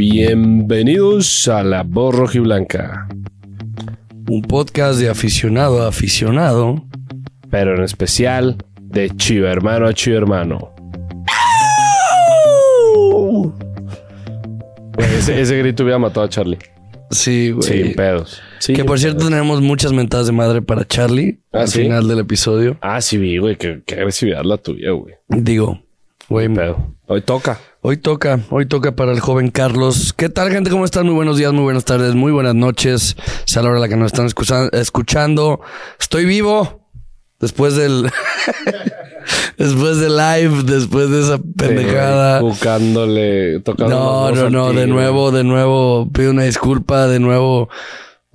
Bienvenidos a La Voz Rojiblanca, Un podcast de aficionado a aficionado. pero en especial de Chivo Hermano a Chivo Hermano. Ese, ese grito hubiera matado a Charlie. Sí, güey. Sin pedos. que por cierto tenemos muchas mentadas de madre para Charlie ¿Ah, al sí? final del episodio. Ah, sí, vi, güey. Qué, qué agresividad la tuya, güey. Digo, güey. Hoy toca. Hoy toca, hoy toca para el joven Carlos. ¿Qué tal, gente? ¿Cómo están? Muy buenos días, muy buenas tardes, muy buenas noches. Sea la hora a la que nos están escucha- escuchando. Estoy vivo después del después del live, después de esa pendejada. Buscándole, tocando. No, no, no, de nuevo, de nuevo, pido una disculpa, de nuevo.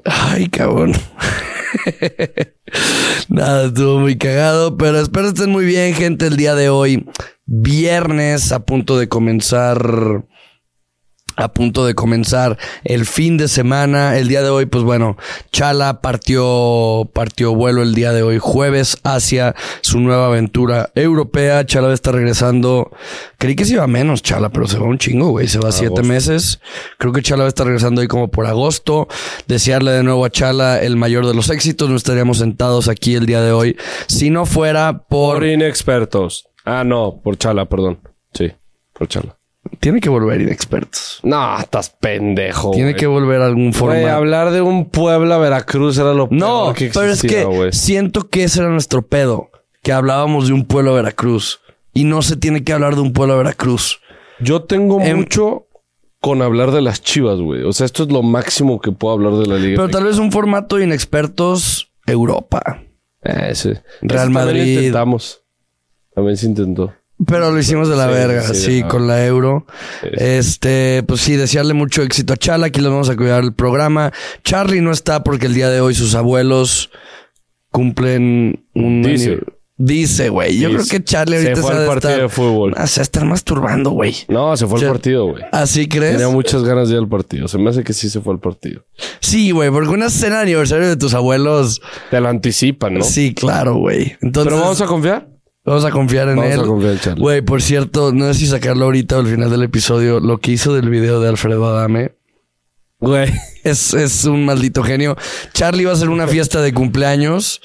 Ay, cabrón. Nada, estuvo muy cagado, pero espero estén muy bien, gente, el día de hoy. Viernes, a punto de comenzar a punto de comenzar el fin de semana. El día de hoy, pues bueno, Chala partió, partió vuelo el día de hoy, jueves, hacia su nueva aventura europea. Chala va a estar regresando. Creí que se iba menos, Chala, pero se va un chingo, güey. Se va siete meses. Creo que Chala va a estar regresando ahí como por agosto. Desearle de nuevo a Chala el mayor de los éxitos. No estaríamos sentados aquí el día de hoy si no fuera por. Por inexpertos. Ah, no, por Chala, perdón. Sí, por Chala. Tiene que volver inexpertos. No, estás pendejo. Tiene güey. que volver a algún Güey, formato. hablar de un Puebla Veracruz era lo No, peor que pero es existía, que güey. siento que ese era nuestro pedo, que hablábamos de un pueblo de Veracruz y no se tiene que hablar de un pueblo de Veracruz. Yo tengo Em- mucho con hablar de las chivas, güey. O sea, esto es lo máximo que puedo hablar de la liga. Pero tal vez un formato de inexpertos Europa. Eh. Real también Madrid. intentamos. También se intentó. Pero lo hicimos de la Sí, verga, sí, sí, no. con la euro. Este, pues sí, desearle mucho éxito a Chala. Aquí les vamos a cuidar el programa. Charlie no está porque el día de hoy sus abuelos cumplen un. Dice. Dice, güey. Yo creo que Charlie Se ahorita fue ha al de partido estar- de fútbol. Ah, se va a estar masturbando, güey. No, se fue al partido, güey. ¿Así crees? Tenía muchas ganas de ir al partido. Se me hace que sí se fue al partido. Sí, güey, porque una cena de aniversario de tus abuelos. Te lo anticipan, ¿no? Sí, claro, güey. Entonces, Pero vamos a confiar. Vamos a confiar en Vamos él. a confiar en Charlie. Güey, por cierto, no sé si sacarlo ahorita o al final del episodio. Lo que hizo del video de Alfredo Adame Güey. es, es un maldito genio. Charlie va a hacer una fiesta de cumpleaños.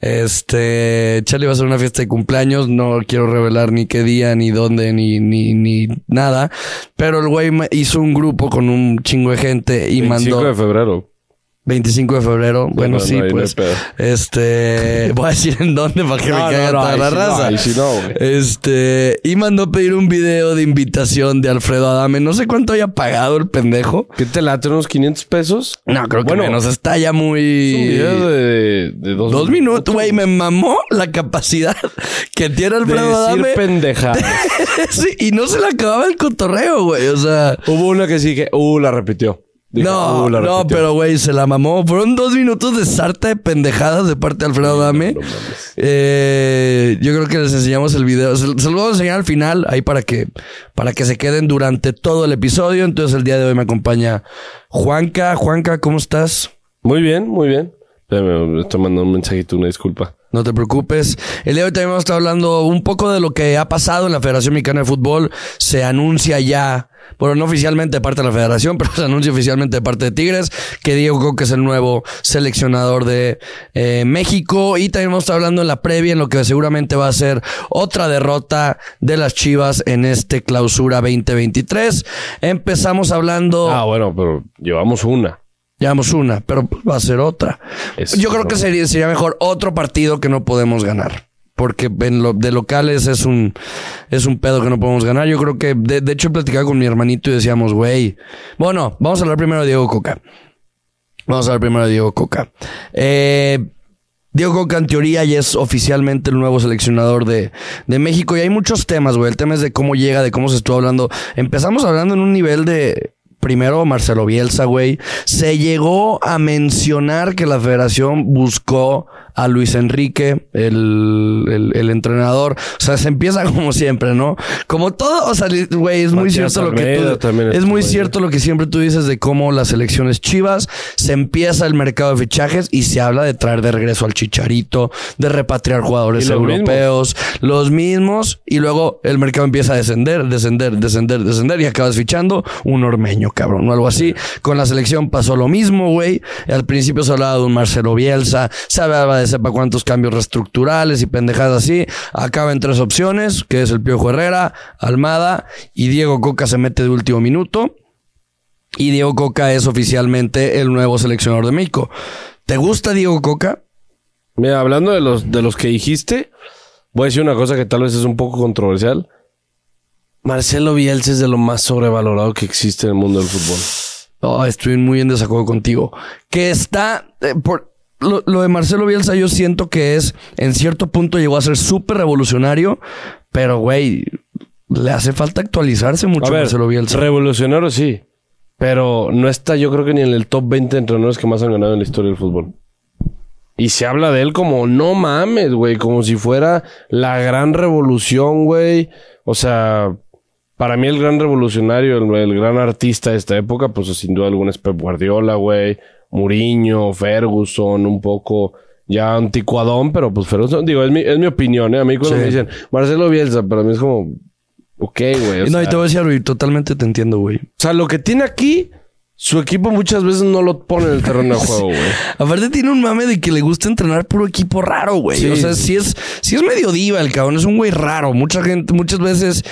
Este, Charlie va a hacer una fiesta de cumpleaños. No quiero revelar ni qué día, ni dónde, ni, ni, ni nada. Pero el güey hizo un grupo con un chingo de gente y 25 mandó. de febrero. 25 de febrero. Bueno, no, sí, no hay- no pues. este. Voy a decir en dónde para que No, me caiga no, toda la raza. Este. Y mandó pedir un video de invitación de Alfredo Adame. No sé cuánto haya pagado el pendejo. ¿Qué te late? ¿Unos 500 pesos? No, creo que Bueno, menos. Está ya Es un muy. video de, de dos, Dos minutos, güey. Me mamó la capacidad que tiene De Alfredo decir Adame. pendejadas. sí, y no se le acababa el cotorreo, güey. O sea. Hubo una que sí que, uh, la repitió. Dijo, No, "Uh, no, repitió". pero güey, se la mamó. Fueron dos minutos de sarta de pendejadas de parte de Alfredo Dame. no. Eh, yo creo que les enseñamos el video. Se, se lo vamos a enseñar al final, ahí para que, para que se queden durante todo el episodio. Entonces el día de hoy me acompaña Juanca. Juanca, ¿cómo estás? Muy bien, muy bien. Espérame, me estoy mandando un mensajito, una disculpa. No te preocupes. El día de hoy también vamos a estar hablando un poco de lo que ha pasado en la Federación Mexicana de Fútbol. Se anuncia ya, bueno, no oficialmente de parte de la Federación, pero se anuncia oficialmente de parte de Tigres, que Diego Coque es el nuevo seleccionador de eh, México. Y también vamos a estar hablando en la previa, en lo que seguramente va a ser otra derrota de las Chivas en este clausura 2023. Empezamos hablando... Ah, bueno, pero llevamos una. Llevamos una, pero va a ser otra. Yo creo que sería, sería mejor otro partido que no podemos ganar. Porque en lo, de locales es un, es un pedo que no podemos ganar. Yo creo que, de, de hecho, he platicado con mi hermanito y decíamos, güey. Bueno, vamos a hablar primero de Diego Coca. Vamos a hablar primero de Diego Coca. Eh, Diego Coca, en teoría, ya es oficialmente el nuevo seleccionador de, de México. Y hay muchos temas, güey. El tema es de cómo llega, de cómo se estuvo hablando. Empezamos hablando en un nivel de. Primero, Marcelo Bielsa, güey. Se llegó a mencionar que la federación buscó a Luis Enrique, el, el, el entrenador. O sea, se empieza como siempre, ¿no? Como todo, o sea, güey, es muy Matías cierto lo que tú, es muy cierto lo que siempre tú dices de cómo las elecciones chivas, se empieza el mercado de fichajes y se habla de traer de regreso al chicharito, de repatriar jugadores los europeos, los mismos, y luego el mercado empieza a descender, descender, descender, descender, y acabas fichando un ormeño, cabrón, o algo así. Con la selección pasó lo mismo, güey. Al principio se hablaba de un Marcelo Bielsa, se hablaba de sepa cuántos cambios reestructurales y pendejadas así. Acaba en tres opciones, que es el Piojo Herrera, Almada y Diego Coca se mete de último minuto. Y Diego Coca es oficialmente el nuevo seleccionador de México. ¿Te gusta Diego Coca? Mira, hablando de los, de los que dijiste, voy a decir una cosa que tal vez es un poco controversial. Marcelo Bielsa es de lo más sobrevalorado que existe en el mundo del fútbol. Oh, estoy muy en desacuerdo contigo. Que está. eh, por, lo, lo de Marcelo Bielsa, yo siento que es. En cierto punto llegó a ser súper revolucionario. Pero, güey. Le hace falta actualizarse mucho A ver, Marcelo Bielsa. revolucionario sí, pero no está yo creo que ni en el top 20 de entrenadores que más han ganado en la historia del fútbol. Y se habla de él como, no mames, güey, como si fuera la gran revolución, güey. O sea, para mí el gran revolucionario, el, el gran artista de esta época, pues sin duda alguna es Pep Guardiola, güey. Mourinho, Ferguson, un poco ya anticuadón, pero pues Ferguson, digo, es mi, es mi opinión, ¿eh? A mí cuando Sí. me dicen Marcelo Bielsa, para mí es como, ok, güey. no, y te voy a decir, algo, y totalmente te entiendo, güey. o sea, lo que tiene aquí, su equipo muchas veces no lo pone en el terreno de juego, güey. Aparte tiene un mame de que le gusta entrenar puro equipo raro, güey. Sí. O sea, sí es, sí es medio diva el cabrón, es un güey raro. Mucha gente, muchas veces,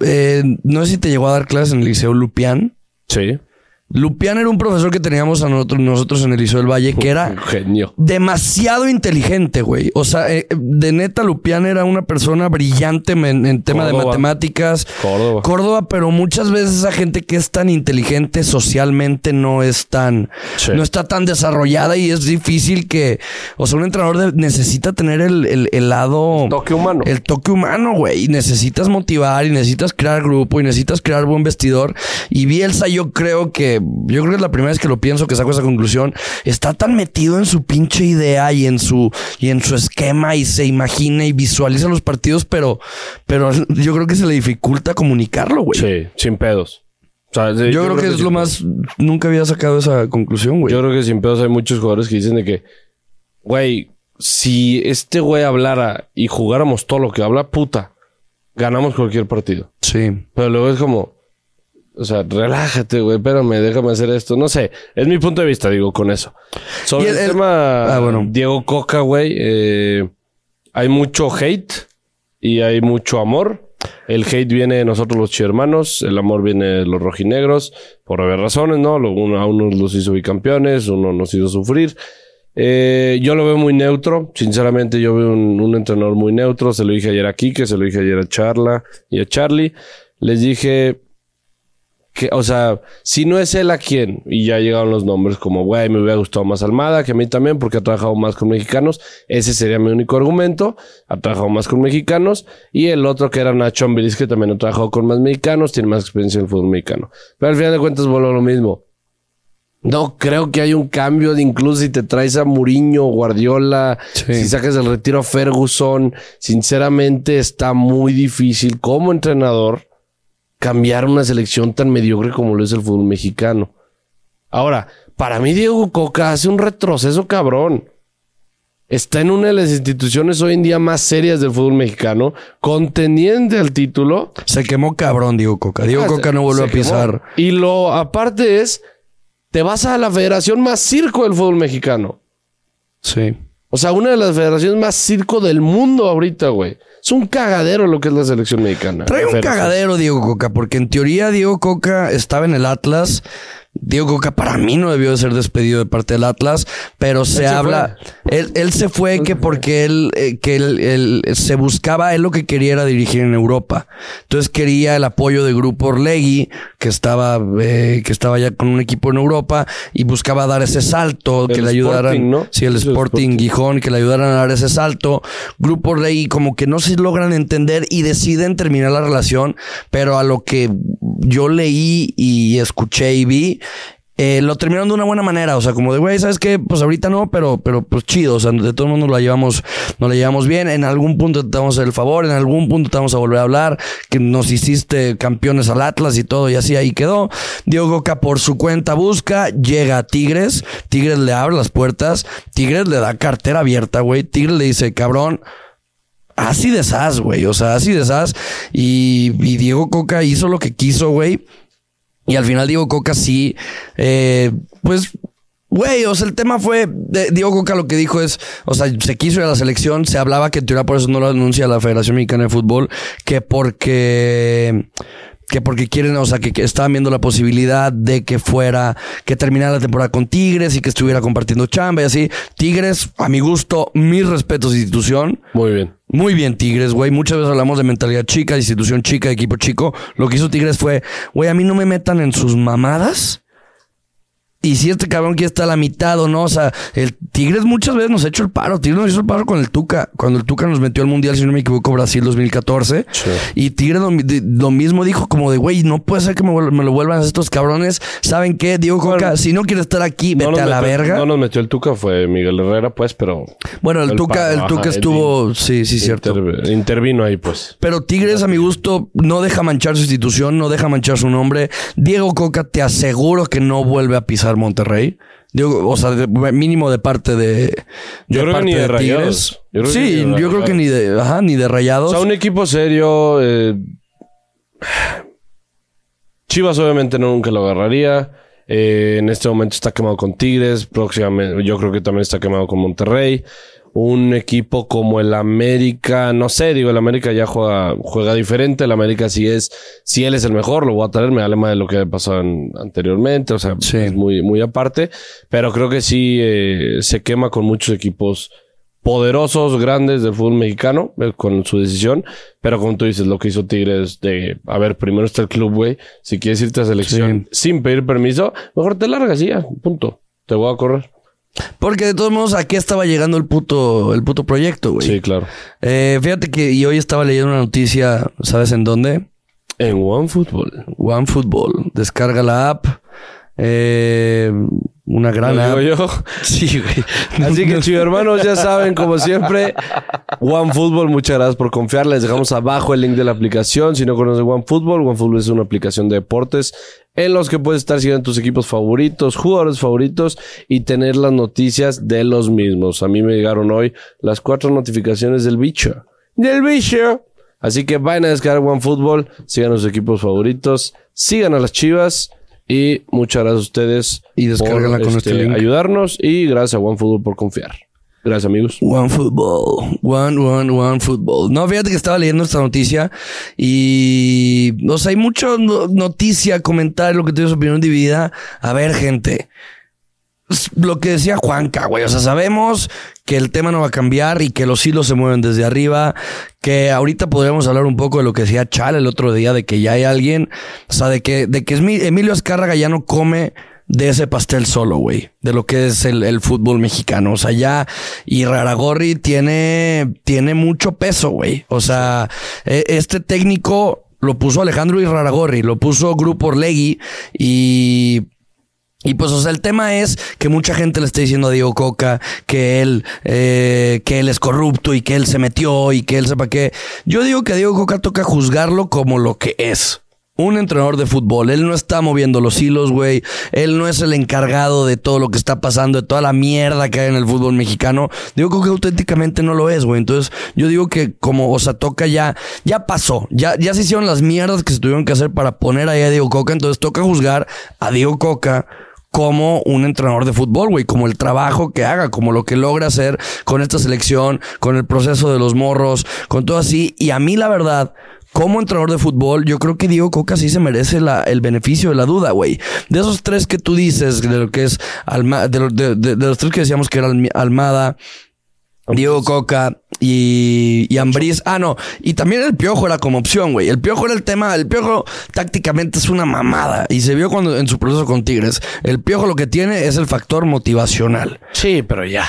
eh, no sé si te llegó a dar clases en el Liceo Lupián. Sí. Lupián era un profesor que teníamos a nosotros, nosotros en el Liceo del Valle, que era genio. demasiado inteligente, güey. O sea, eh, de neta, Lupián era una persona brillante en, en tema de matemáticas. Córdoba. Córdoba, pero muchas veces esa gente que es tan inteligente socialmente no es tan, Sí. no está tan desarrollada y es difícil que, o sea, un entrenador de- necesita tener el, el- el lado, Toque humano. el toque humano, güey. Y necesitas motivar y necesitas crear grupo y necesitas crear buen vestidor. Y Bielsa, yo creo que, yo creo que es la primera vez que lo pienso, que saco esa conclusión. Está tan metido en su pinche idea y en su, y en su esquema y se imagina y visualiza los partidos, pero, pero yo creo que se le dificulta comunicarlo, güey. Sí, sin pedos. O sea, sí, Yo, creo, que es lo pedos. más, nunca había sacado esa conclusión, güey. Yo creo que sin pedos hay muchos jugadores que dicen de que, güey, si este güey hablara y jugáramos todo lo que habla, puta, ganamos cualquier partido. Sí. Pero luego es como, o sea, relájate, güey, espérame, déjame hacer esto. No sé, es mi punto de vista, digo, con eso. Sobre el, tema Ah, bueno. Diego Coca, güey, eh, hay mucho hate y hay mucho amor. El hate viene de nosotros los hermanos, el amor viene de los rojinegros, por haber razones, ¿no? Uno- a unos los hizo bicampeones, uno nos hizo sufrir. Eh, yo lo veo muy neutro, sinceramente yo veo un, un entrenador muy neutro, se lo dije ayer aquí, que se lo dije ayer a Charla y a Charlie. Les dije que, o sea, si no es él a quién, y ya llegaron los nombres como, güey, me hubiera gustado más Almada, que a mí también, porque ha trabajado más con mexicanos, ese sería mi único argumento, ha trabajado más con mexicanos, y el otro que era Nacho Ambriz, que también ha trabajado con más mexicanos, tiene más experiencia en el fútbol mexicano. Pero al final de cuentas vuelvo a lo mismo. No creo que haya un cambio de incluso si te traes a Mourinho, Guardiola, Sí. si sacas del retiro a Ferguson. Sinceramente está muy difícil como entrenador cambiar una selección tan mediocre como lo es el fútbol mexicano. Ahora, para mí Diego Coca hace un retroceso cabrón. Está en una de las instituciones hoy en día más serias del fútbol mexicano, contendiente al título. Se quemó cabrón, Diego Coca. Diego Ah, Coca no se a pisar. quemó. Y lo aparte es, te vas a la federación más circo del fútbol mexicano. Sí. O sea, una de las federaciones más circo del mundo ahorita, güey. Es un cagadero lo que es la selección mexicana. Trae un cagadero Diego Coca, porque en teoría Diego Coca estaba en el Atlas. Diego Coca para mí no debió de ser despedido de parte del Atlas, pero se, habla, él, él se fue que porque él, eh, que él, él se buscaba, él lo que quería era dirigir en Europa. Entonces quería el apoyo de Grupo Orlegui, que estaba, eh, que estaba ya con un equipo en Europa y buscaba dar ese salto, que El le ayudaran. Sporting, ¿no? Sí, el Es el Sporting Sporting. Gijón, que le ayudaran a dar ese salto. Grupo Rey como que no se logran entender y deciden terminar la relación, pero a lo que yo leí y escuché y vi, eh, lo terminaron de una buena manera. O sea, como de, güey, ¿sabes qué? Pues ahorita no, pero, pero pues chido. O sea, de todo el mundo la llevamos, la llevamos bien. En algún punto te vamos a el favor, en algún punto te vamos a volver a hablar, que nos hiciste campeones al Atlas y todo, y así ahí quedó. Diego Coca por su cuenta busca, llega a Tigres, Tigres le abre las puertas, Tigres le da cartera abierta, güey. Tigres le dice, cabrón, así de sas, güey. O sea, así de sas. Y, y Diego Coca hizo lo que quiso, güey. Y al final Diego Coca sí, eh, pues Güey, o sea, el tema fue, Diego Coca lo que dijo es, o sea, se quiso ir a la selección, se hablaba que en por eso no lo anuncia la Federación Mexicana de Fútbol, que porque que porque quieren, o sea, que, estaban viendo la posibilidad de que fuera, que terminara la temporada con Tigres y que estuviera compartiendo chamba y así. Tigres, a mi gusto, mis respetos institución. Muy bien. Muy bien, Tigres, güey. Muchas veces hablamos de mentalidad chica, institución chica, equipo chico. Lo que hizo Tigres fue, güey, a mí no me metan en sus mamadas y si este cabrón quiere estar a la mitad o no, o sea, el Tigres muchas veces nos ha hecho el paro. Tigres nos hizo el paro con el Tuca. Cuando el Tuca nos metió al Mundial, si no me equivoco, Brasil 2014. Y Tigres lo, mismo dijo como de, güey, no puede ser que me, lo vuelvan estos cabrones. ¿Saben qué? Diego Coca, si no quiere estar aquí, vete a la verga. No nos metió el Tuca, fue Miguel Herrera, pues, pero... Bueno, el, Tuca, el Tuca estuvo... sí, sí, cierto. intervino ahí, pues. Pero Tigres, a mi gusto, no deja manchar su institución, no deja manchar su nombre. Diego Coca, te aseguro que no vuelve a pisar Monterrey. Digo, o sea, mínimo de parte de. yo creo que ni de, rayados. sí, yo creo que ni de, ajá, ni de rayados. O sea, un equipo serio. Eh, Chivas, obviamente, nunca lo agarraría. Eh, en este momento está quemado con Tigres. Próximamente, yo creo que también está quemado con Monterrey un equipo como el América, no sé, digo, el América ya juega, juega diferente, el América si es, si él es el mejor, lo voy a traer, me da más de lo que pasó anteriormente, o sea, es muy, muy aparte, pero creo que sí eh, se quema con muchos equipos poderosos, grandes del fútbol mexicano, eh, con su decisión, pero como tú dices, lo que hizo Tigres de, a ver, primero está el club, güey, si quieres irte a selección sin pedir permiso, mejor te largas y ya, punto, te voy a correr. Porque de todos modos aquí estaba llegando el puto, el puto proyecto, güey. Sí, claro. Eh, fíjate que y hoy estaba leyendo una noticia, ¿sabes en dónde? En OneFootball. OneFootball. Descarga la app. Eh, una gran ¿Lo digo yo? Sí, güey. Así que, chicos hermanos, ya saben, como siempre, OneFootball, muchas gracias por confiar. Les dejamos abajo el link de la aplicación. Si no conocen OneFootball, OneFootball es una aplicación de deportes en los que puedes estar siguiendo tus equipos favoritos, jugadores favoritos y tener las noticias de los mismos. A mí me llegaron hoy las cuatro notificaciones del bicho. Del bicho. Así que vayan a descargar OneFootball, sigan a sus equipos favoritos, sigan a las chivas y muchas gracias a ustedes y por con este, este ayudarnos y gracias a OneFootball por confiar. Gracias, amigos. One Football. One, one, one Football. No, fíjate que estaba leyendo esta noticia y, o sea, hay mucha noticia, comentar lo que tienes opinión dividida. A ver, gente. Lo que decía Juanca, güey. O sea, sabemos que el tema no va a cambiar y que los hilos se mueven desde arriba. Que ahorita podríamos hablar un poco de lo que decía Chal el otro día, de que ya hay alguien. O sea, de que, de que Emilio Azcárraga ya no come de ese pastel solo, güey, de lo que es el, fútbol mexicano. O sea, ya, y Raragorri tiene, tiene mucho peso, güey. O sea, e, este técnico lo puso Alejandro y Raragorri, lo puso Grupo Orlegui y y pues, o sea, el tema es que mucha gente le está diciendo a Diego Coca que él, eh, que él es corrupto y que él se metió y que él sepa qué. Yo digo que a Diego Coca toca juzgarlo como lo que es un entrenador de fútbol. Él no está moviendo los hilos, güey. Él no es el encargado de todo lo que está pasando, de toda la mierda que hay en el fútbol mexicano. Digo que auténticamente no lo es, güey. Entonces, yo digo que como o sea, toca ya, ya pasó. Ya, ya se hicieron las mierdas que se tuvieron que hacer para poner ahí a Diego Coca. Entonces, toca juzgar a Diego Coca como un entrenador de fútbol, güey, como el trabajo que haga, como lo que logra hacer con esta selección, con el proceso de los morros, con todo así. Y a mí, la verdad, como entrenador de fútbol, yo creo que Diego Coca sí se merece la, el beneficio de la duda, güey. De esos tres que tú dices, de lo que es Alma, de, los tres que decíamos que era Almada, Diego Coca y, y Ambriz. Ah, no. Y también el Piojo era como opción, güey. El Piojo era el tema. El Piojo tácticamente es una mamada. Y se vio cuando en su proceso con Tigres. El Piojo lo que tiene es el factor motivacional. Sí, pero ya.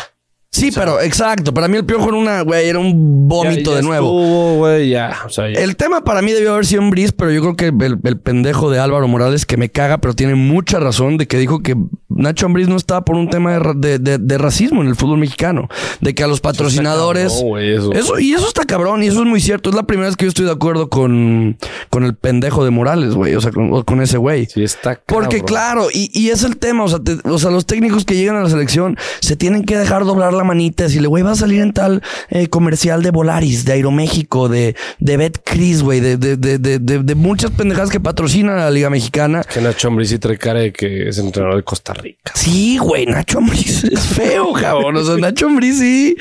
Sí, pero exacto. Para mí el piojo era una, güey, era un vómito Ya- ya de nuevo. estuvo, güey, ya. O sea, ya. El tema para mí debió haber sido un bris, pero yo creo que el, el pendejo de Álvaro Morales que me caga, pero tiene mucha razón de que dijo que Nacho Ambriz no estaba por un tema de, de- de- de racismo en el fútbol mexicano, de que a los patrocinadores cabrón, güey, eso. y eso está cabrón y eso es muy cierto. Es la primera vez que yo estoy de acuerdo con, con el pendejo de Morales, güey, o sea, con, con ese güey. Sí, está Porque cabrón. claro, y, y es el tema, o sea, te- o sea, los técnicos que llegan a la selección se tienen que dejar doblar la manita, decirle, güey, va a salir en tal eh, comercial de Volaris, de Aeroméxico, de, de Betcris, güey, de, de, de, de, de- de muchas pendejadas que patrocinan a la Liga Mexicana. Que Nacho Ambriz cara de que es entrenador de Costa Rica. Sí, güey, Nacho Ambriz es feo, cabrón. O sea, Nacho Ambriz sí.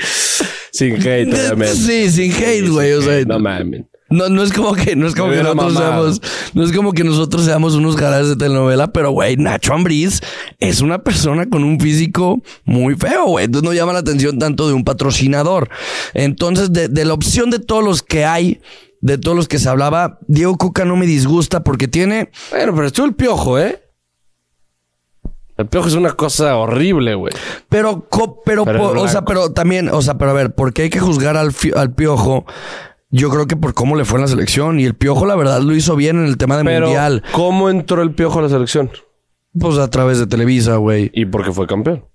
Sin hate, obviamente. Sí, sin hate, güey. O sea, No mames. No, no es como que, no es como que nosotros seamos, no es como que nosotros seamos unos galás de telenovela, pero güey, Nacho Ambriz es una persona con un físico muy feo, güey. Entonces no llama la atención tanto de un patrocinador. Entonces, de, de la opción de todos los que hay, de todos los que se hablaba, Diego Cuca no me disgusta porque tiene, Bueno, pero estuvo el piojo, ¿eh? El piojo es una cosa horrible, güey. pero, pero, Pero o sea, pero también, o sea, pero a ver, ¿por qué hay que juzgar al, al piojo? Yo creo que por cómo le fue en la selección. Y el piojo, la verdad, lo hizo bien en el tema de Pero, mundial. ¿cómo entró el piojo a la selección? Pues a través de Televisa, güey. Y porque fue campeón.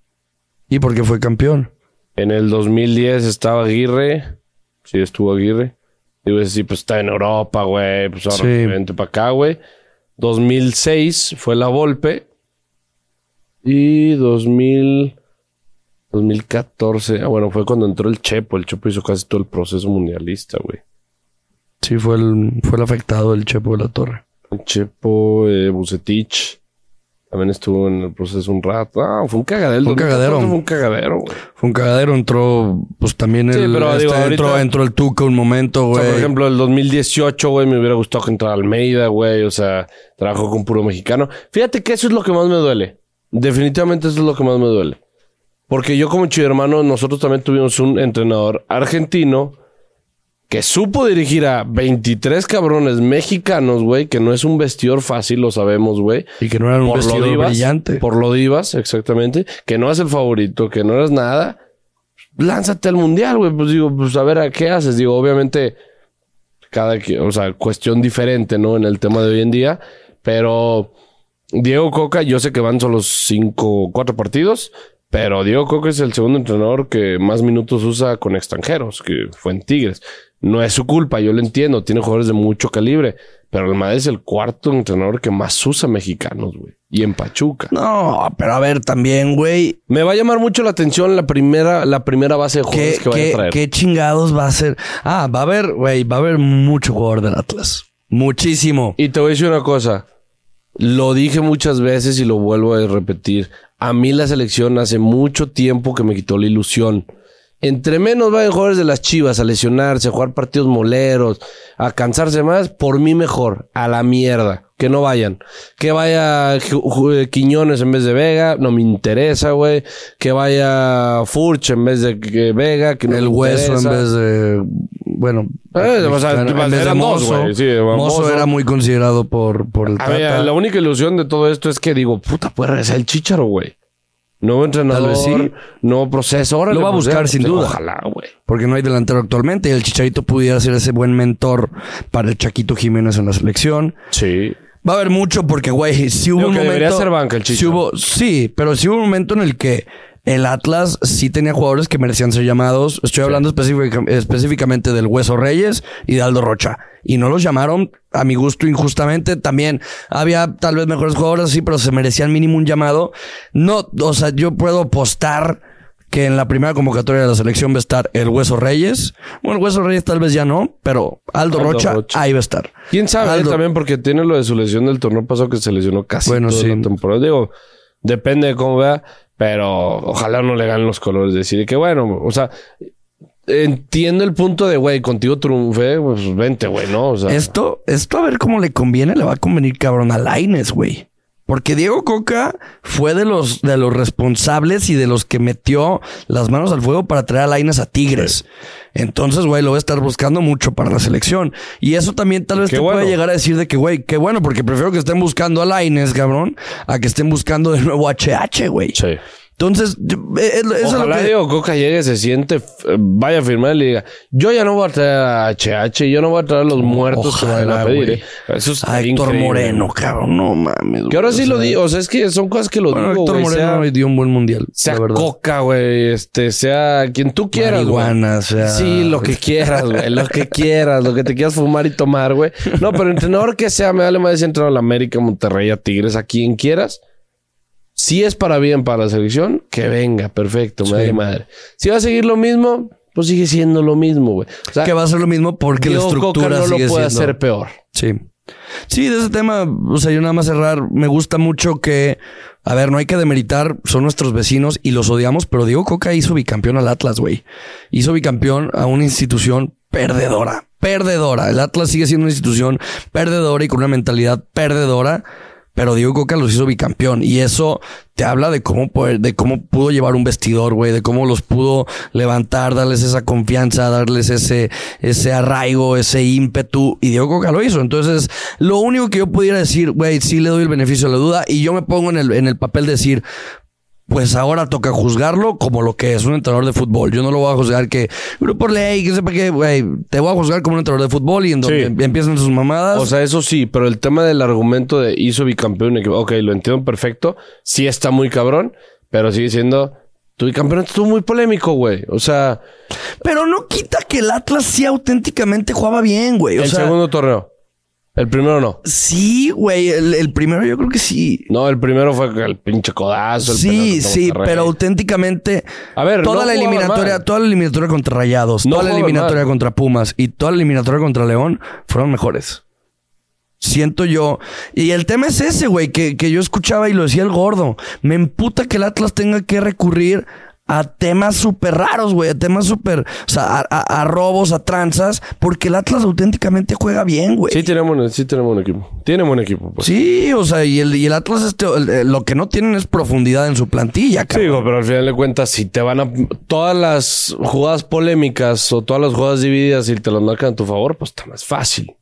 Y porque fue campeón. En el 2010 estaba Aguirre. Sí, estuvo Aguirre. Digo, sí, pues está en Europa, güey. Pues ahora Sí. vente para acá, güey. 2006 fue la Volpe. Y 2000... 2014. Ah, bueno, fue cuando entró el Chepo. El Chepo hizo casi todo el proceso mundialista, güey. Sí, fue el, fue el afectado el Chepo de la Torre. El Chepo, eh, Bucetich. También estuvo en el proceso un rato. Ah, fue un cagadero. Fue un 2014 cagadero. Fue un cagadero, güey. Fue un cagadero, entró, pues también Sí, el, pero este, entró, ahorita- entró el Tuca un momento, O güey. sea, por ejemplo, el 2018, güey, me hubiera gustado que entrara Almeida, güey. O sea, trabajó con puro mexicano. Fíjate que eso es lo que más me duele. Definitivamente eso es lo que más me duele. Porque yo como chido hermano, nosotros también tuvimos un entrenador argentino que supo dirigir a 23 cabrones mexicanos, güey, que no es un vestidor fácil, lo sabemos, güey. y que no era un Por lo vestido divas, brillante. Por lo divas, exactamente. Que no es el favorito, que no eres nada. Lánzate al mundial, güey. Pues digo, pues a ver a qué haces. Digo, obviamente, cada, o sea, cuestión diferente, ¿no? En el tema de hoy en día. Pero Diego Coca, yo sé que van solo cinco, cuatro partidos. Pero Diego Coca es el segundo entrenador que más minutos usa con extranjeros, que fue en Tigres. No es su culpa, yo lo entiendo. Tiene jugadores de mucho calibre. Pero el Madrid es el cuarto entrenador que más usa mexicanos, güey. Y en Pachuca. No, pero a ver, también, güey, Me va a llamar mucho la atención la primera, la primera base de ¿qué, jugadores que vaya a traer. qué chingados va a ser? Ah, va a haber, güey, va a haber mucho jugador del Atlas. Muchísimo. Y te voy a decir una cosa. Lo dije muchas veces y lo vuelvo a repetir. A mí la selección hace mucho tiempo que me quitó la ilusión. Entre menos vayan jugadores de las chivas a lesionarse, a jugar partidos moleros, a cansarse más, por mí mejor. A la mierda. Que no vayan. Que vaya Ju- Quiñones en vez de Vega, no me interesa, güey. Que vaya Furch en vez de que Vega, que no el me hueso en vez de. Bueno. Eh, o sea, en vez de eran dos, Mozo. güey. Sí, Mozo Mozo. era muy considerado por, por el A ver, la única ilusión de todo esto es que digo, puta, puede regresar el Chicharo, güey. Nuevo entrenador, vez sí. nuevo proceso. Órale, Lo va a pues, buscar sin pues, duda. Ojalá, güey. Porque no hay delantero actualmente. Y el Chicharito pudiera ser ese buen mentor para el Chaquito Jiménez en la selección. Sí. Va a haber mucho porque, güey, si hubo Digo un que momento... debería ser banca el Chicho. hubo- Sí, pero sí hubo un momento en el que el Atlas sí tenía jugadores que merecían ser llamados. Estoy hablando específica- específicamente del Hueso Reyes y de Aldo Rocha. Y no los llamaron, a mi gusto, injustamente. También había tal vez mejores jugadores, sí, pero se merecían mínimo un llamado. No, o sea, yo puedo apostar que en la primera convocatoria de la selección va a estar el Hueso Reyes. Bueno, el Hueso Reyes tal vez ya no, pero Aldo, Aldo Rocha, Rocha. ahí va a estar. ¿Quién sabe? Aldo- También porque tiene lo de su lesión del torneo pasado que se lesionó casi Bueno, toda sí. la temporada. Digo, depende de cómo vea, pero ojalá no le ganen los colores. Decir que bueno, o sea, entiendo el punto de, güey, contigo triunfé, pues vente, güey, ¿no? O sea, Esto, esto a ver cómo le conviene, le va a convenir cabrón a Laines, güey. Porque Diego Coca fue de los, de los responsables y de los que metió las manos al fuego para traer a Laines a Tigres. Entonces, güey, lo va a estar buscando mucho para la selección. Y eso también tal vez Qué te bueno. puede llegar a decir de que, güey, qué bueno, porque prefiero que estén buscando a Laines, cabrón, a que estén buscando de nuevo a HH, güey. sí. Entonces, eh, es, es a lo Ojalá que- Diego Coca llegue, se siente, vaya a firmar y le diga, yo ya no voy a traer a HH, yo no voy a traer a los muertos que me van a Ojalá, pedir. eh. Eso es a Héctor increíble. Moreno, cabrón, no mames. Que ahora sí o lo sea, digo, o sea, es que son cosas que lo Bueno, digo, Héctor güey, Moreno sea- dio un buen mundial, sea la coca, güey, este, sea quien tú quieras, güey. Sea- Sí, lo que quieras, güey, lo que quieras, lo que te quieras fumar y tomar, güey. No, pero entrenador que sea, me vale más si entrar a la América, Monterrey, a Tigres, a quien quieras. Si es para bien para la selección, que venga, perfecto, me Sí. madre. Si va a seguir lo mismo, pues sigue siendo lo mismo, güey. O sea, Que va a ser lo mismo porque la estructura Coca no lo sigue puede siendo- hacer peor. Sí. Sí, de ese tema, o sea, yo nada más cerrar, me gusta mucho que, a ver, no hay que demeritar, son nuestros vecinos y los odiamos, pero Diego Coca hizo bicampeón al Atlas, güey. Hizo bicampeón a una institución perdedora, perdedora. El Atlas sigue siendo una institución perdedora y con una mentalidad perdedora. Pero Diego Coca los hizo bicampeón. Y eso te habla de cómo, poder- de cómo pudo llevar un vestidor, güey. De cómo los pudo levantar, darles esa confianza, darles ese, ese arraigo, ese ímpetu. Y Diego Coca lo hizo. Entonces, lo único que yo pudiera decir, güey, sí le doy el beneficio de la duda. Y yo me pongo en el, en el papel de decir, pues ahora toca juzgarlo como lo que es un entrenador de fútbol. Yo no lo voy a juzgar que, pero por ley, que sepa que, güey, te voy a juzgar como un entrenador de fútbol y en donde Sí. em- empiezan sus mamadas. O sea, eso sí, pero el tema del argumento de hizo bicampeón, ok, lo entiendo perfecto, sí está muy cabrón, pero sigue siendo, tu bicampeonato estuvo muy polémico, güey. O sea, Pero no quita que el Atlas sí auténticamente jugaba bien, güey. O el sea, segundo torneo. El primero no. sí, güey. El, el primero yo creo que sí. No, el primero fue el pinche codazo. El Sí, sí, pero auténticamente. A ver, toda no la eliminatoria, mal. toda la eliminatoria contra Rayados, No toda la eliminatoria mal. contra Pumas y toda la eliminatoria contra León fueron mejores. Siento yo. Y el tema es ese, güey, que, que yo escuchaba y lo decía el gordo. Me emputa que el Atlas tenga que recurrir a temas súper raros, güey, a temas súper, o sea, a, a- a robos, a tranzas, porque el Atlas auténticamente juega bien, güey. Sí, tenemos, sí tenemos un equipo. Tiene buen equipo, pues. Sí, o sea, y el, y el Atlas, este, el- lo que no tienen es profundidad en su plantilla, Sí, cabrón. digo, pero al final de cuentas, si te van a... Todas las jugadas polémicas o todas las jugadas divididas y te las marcan a tu favor, pues está más fácil.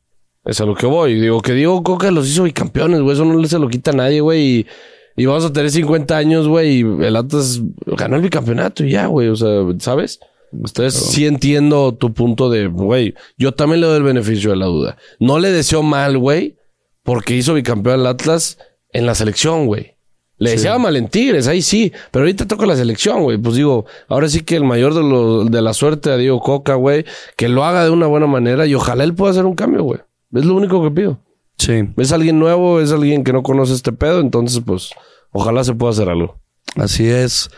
Es a lo que voy. Digo, que Diego Coca los hizo bicampeones, güey. Eso no se lo quita a nadie, güey. Y, y vamos a tener 50 años, güey. Y el Atlas ganó el bicampeonato y ya, güey. O sea, ¿sabes? Entonces sí entiendo tu punto de, güey, yo también le doy el beneficio de la duda. No le deseo mal, güey, porque hizo bicampeón al Atlas en la selección, güey. Le deseaba mal en Tigres, ahí sí. Pero ahorita toca la selección, güey. Pues digo, ahora sí que el mayor de, de la suerte a Diego Coca, güey, que lo haga de una buena manera y ojalá él pueda hacer un cambio, güey. Es lo único que pido. Sí, Es alguien nuevo, es alguien que no conoce este pedo, entonces pues ojalá se pueda hacer algo. así es.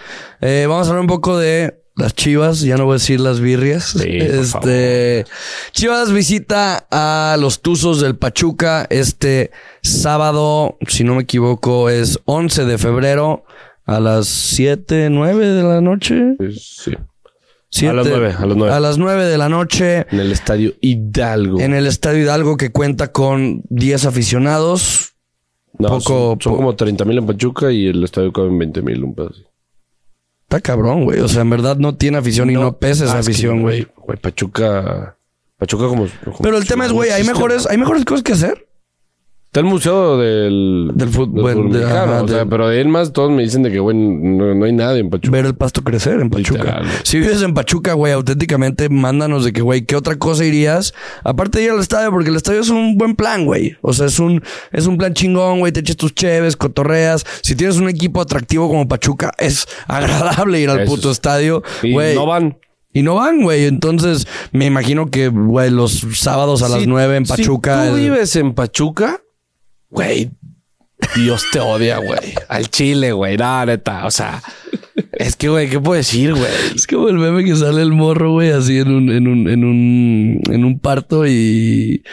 Eh, vamos a hablar un poco de las Chivas, ya no voy a decir las birrias. Sí, este Chivas visita a los Tuzos del Pachuca este sábado, si no me equivoco, es 11 de febrero a las 7, 9 de la noche. Sí. Siete- A las nueve, a las nueve. A las 9 de la noche. En el estadio Hidalgo. En el Estadio Hidalgo que cuenta con 10 aficionados. No, poco- son, son po- como 30 mil en Pachuca y el estadio cabe en 20 mil, un pedo así. Está cabrón, güey. O sea, en verdad no tiene afición y no pesa esa Ah, afición, güey. Pachuca. Pachuca como. como Pero el tema es, güey, hay mejores, hay mejores cosas que hacer. Está el museo del. Del fútbol, de- mexicano, ajá, o sea, del- pero de en más todos me dicen de que, güey, no, no hay nada en Pachuca. Ver el pasto crecer en Pachuca. Literal. Si vives en Pachuca, güey, auténticamente mándanos de que, güey, ¿qué otra cosa irías? Aparte de ir al estadio, porque el estadio es un buen plan, güey. O sea, es un, es un plan chingón, güey. Te echas tus cheves, cotorreas. Si tienes un equipo atractivo como Pachuca, es agradable ir al Eso puto es. estadio. Y güey. no van. Y no van, güey. Entonces, me imagino que, güey, los sábados a las nueve en Pachuca. Si tú es- vives en Pachuca, güey, Dios te odia, güey. Al chile, güey. No, neta. O sea, es que, güey, ¿qué puedo decir, güey? Es como el meme que sale el morro, güey, así en un, en un, en un, en un parto y.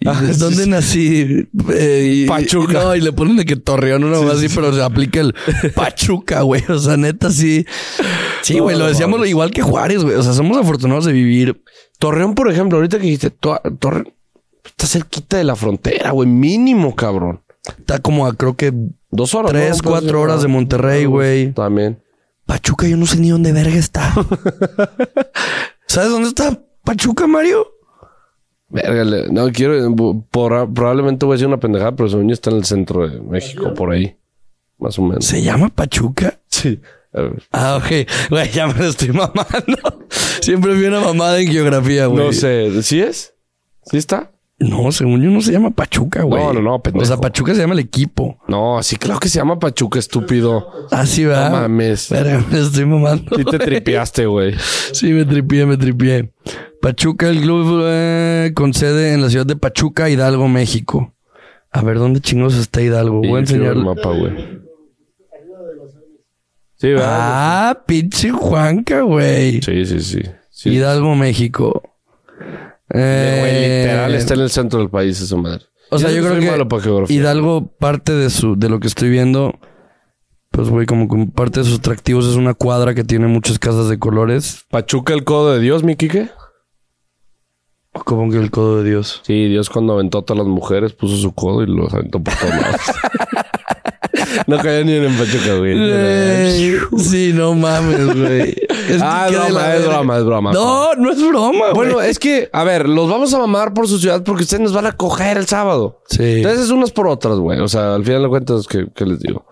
y Ah, ¿de sí, ¿Dónde sí. nací? Eh, y- Pachuca. No, y le ponen de que Torreón una vez así, pero se aplica el Pachuca, güey. O sea, neta, sí. Sí, güey, lo No, decíamos mames. igual que Juárez, güey. O sea, somos afortunados de vivir. Torreón, por ejemplo, ahorita que dijiste, to- Torreón está cerquita de la frontera, güey. Mínimo, cabrón. Está como a creo que Dos horas. Tres, ¿no? cuatro horas de Monterrey, güey. También. Pachuca, yo no sé ni dónde verga está. ¿Sabes dónde está Pachuca, Mario? Verga, no quiero. por- probablemente voy a decir una pendejada, pero según yo está en el centro de México, por ahí. Más o menos. ¿Se llama Pachuca? Sí. Ah, ok. Güey, ya me lo estoy mamando. Siempre vi una mamada en geografía, güey. No sé, ¿sí es? ¿Sí está? No, según yo no se llama Pachuca, güey. No, no, no, pendejo. O sea, Pachuca se llama el equipo. No, sí, claro que se llama Pachuca, estúpido. Así va. No mames. Espera, me estoy mamando. Sí te tripiaste, güey. Sí, me tripié, me tripié. Pachuca, el club eh, con sede en la ciudad de Pachuca, Hidalgo, México. A ver, ¿dónde chingos está Hidalgo? Voy a Sí, enseñar. el mapa, güey. Sí, ¿verdad? Ah, pinche Juanca, güey. Sí, sí, sí. sí. Hidalgo, México. Eh, literal está en el centro del país esa madre. O sea, yo, creo que. Hidalgo, parte de su, de lo que estoy viendo, pues güey, como que parte de sus atractivos es una cuadra que tiene muchas casas de colores. Pachuca, el codo de Dios, mi Quique. Como que el codo de Dios. Sí, Dios cuando aventó a todas las mujeres puso su codo y los aventó por todos lados. no cayó ni en Pachuca, güey. Ey, sí, no mames, güey. Es Ah, es broma, es broma, es broma. No, no es broma, güey. Bueno, es que, a ver, los vamos a mamar por su ciudad porque ustedes nos van a coger el sábado. Sí. Entonces, unas por otras, güey. O sea, al final de cuentas, ¿qué, qué les digo?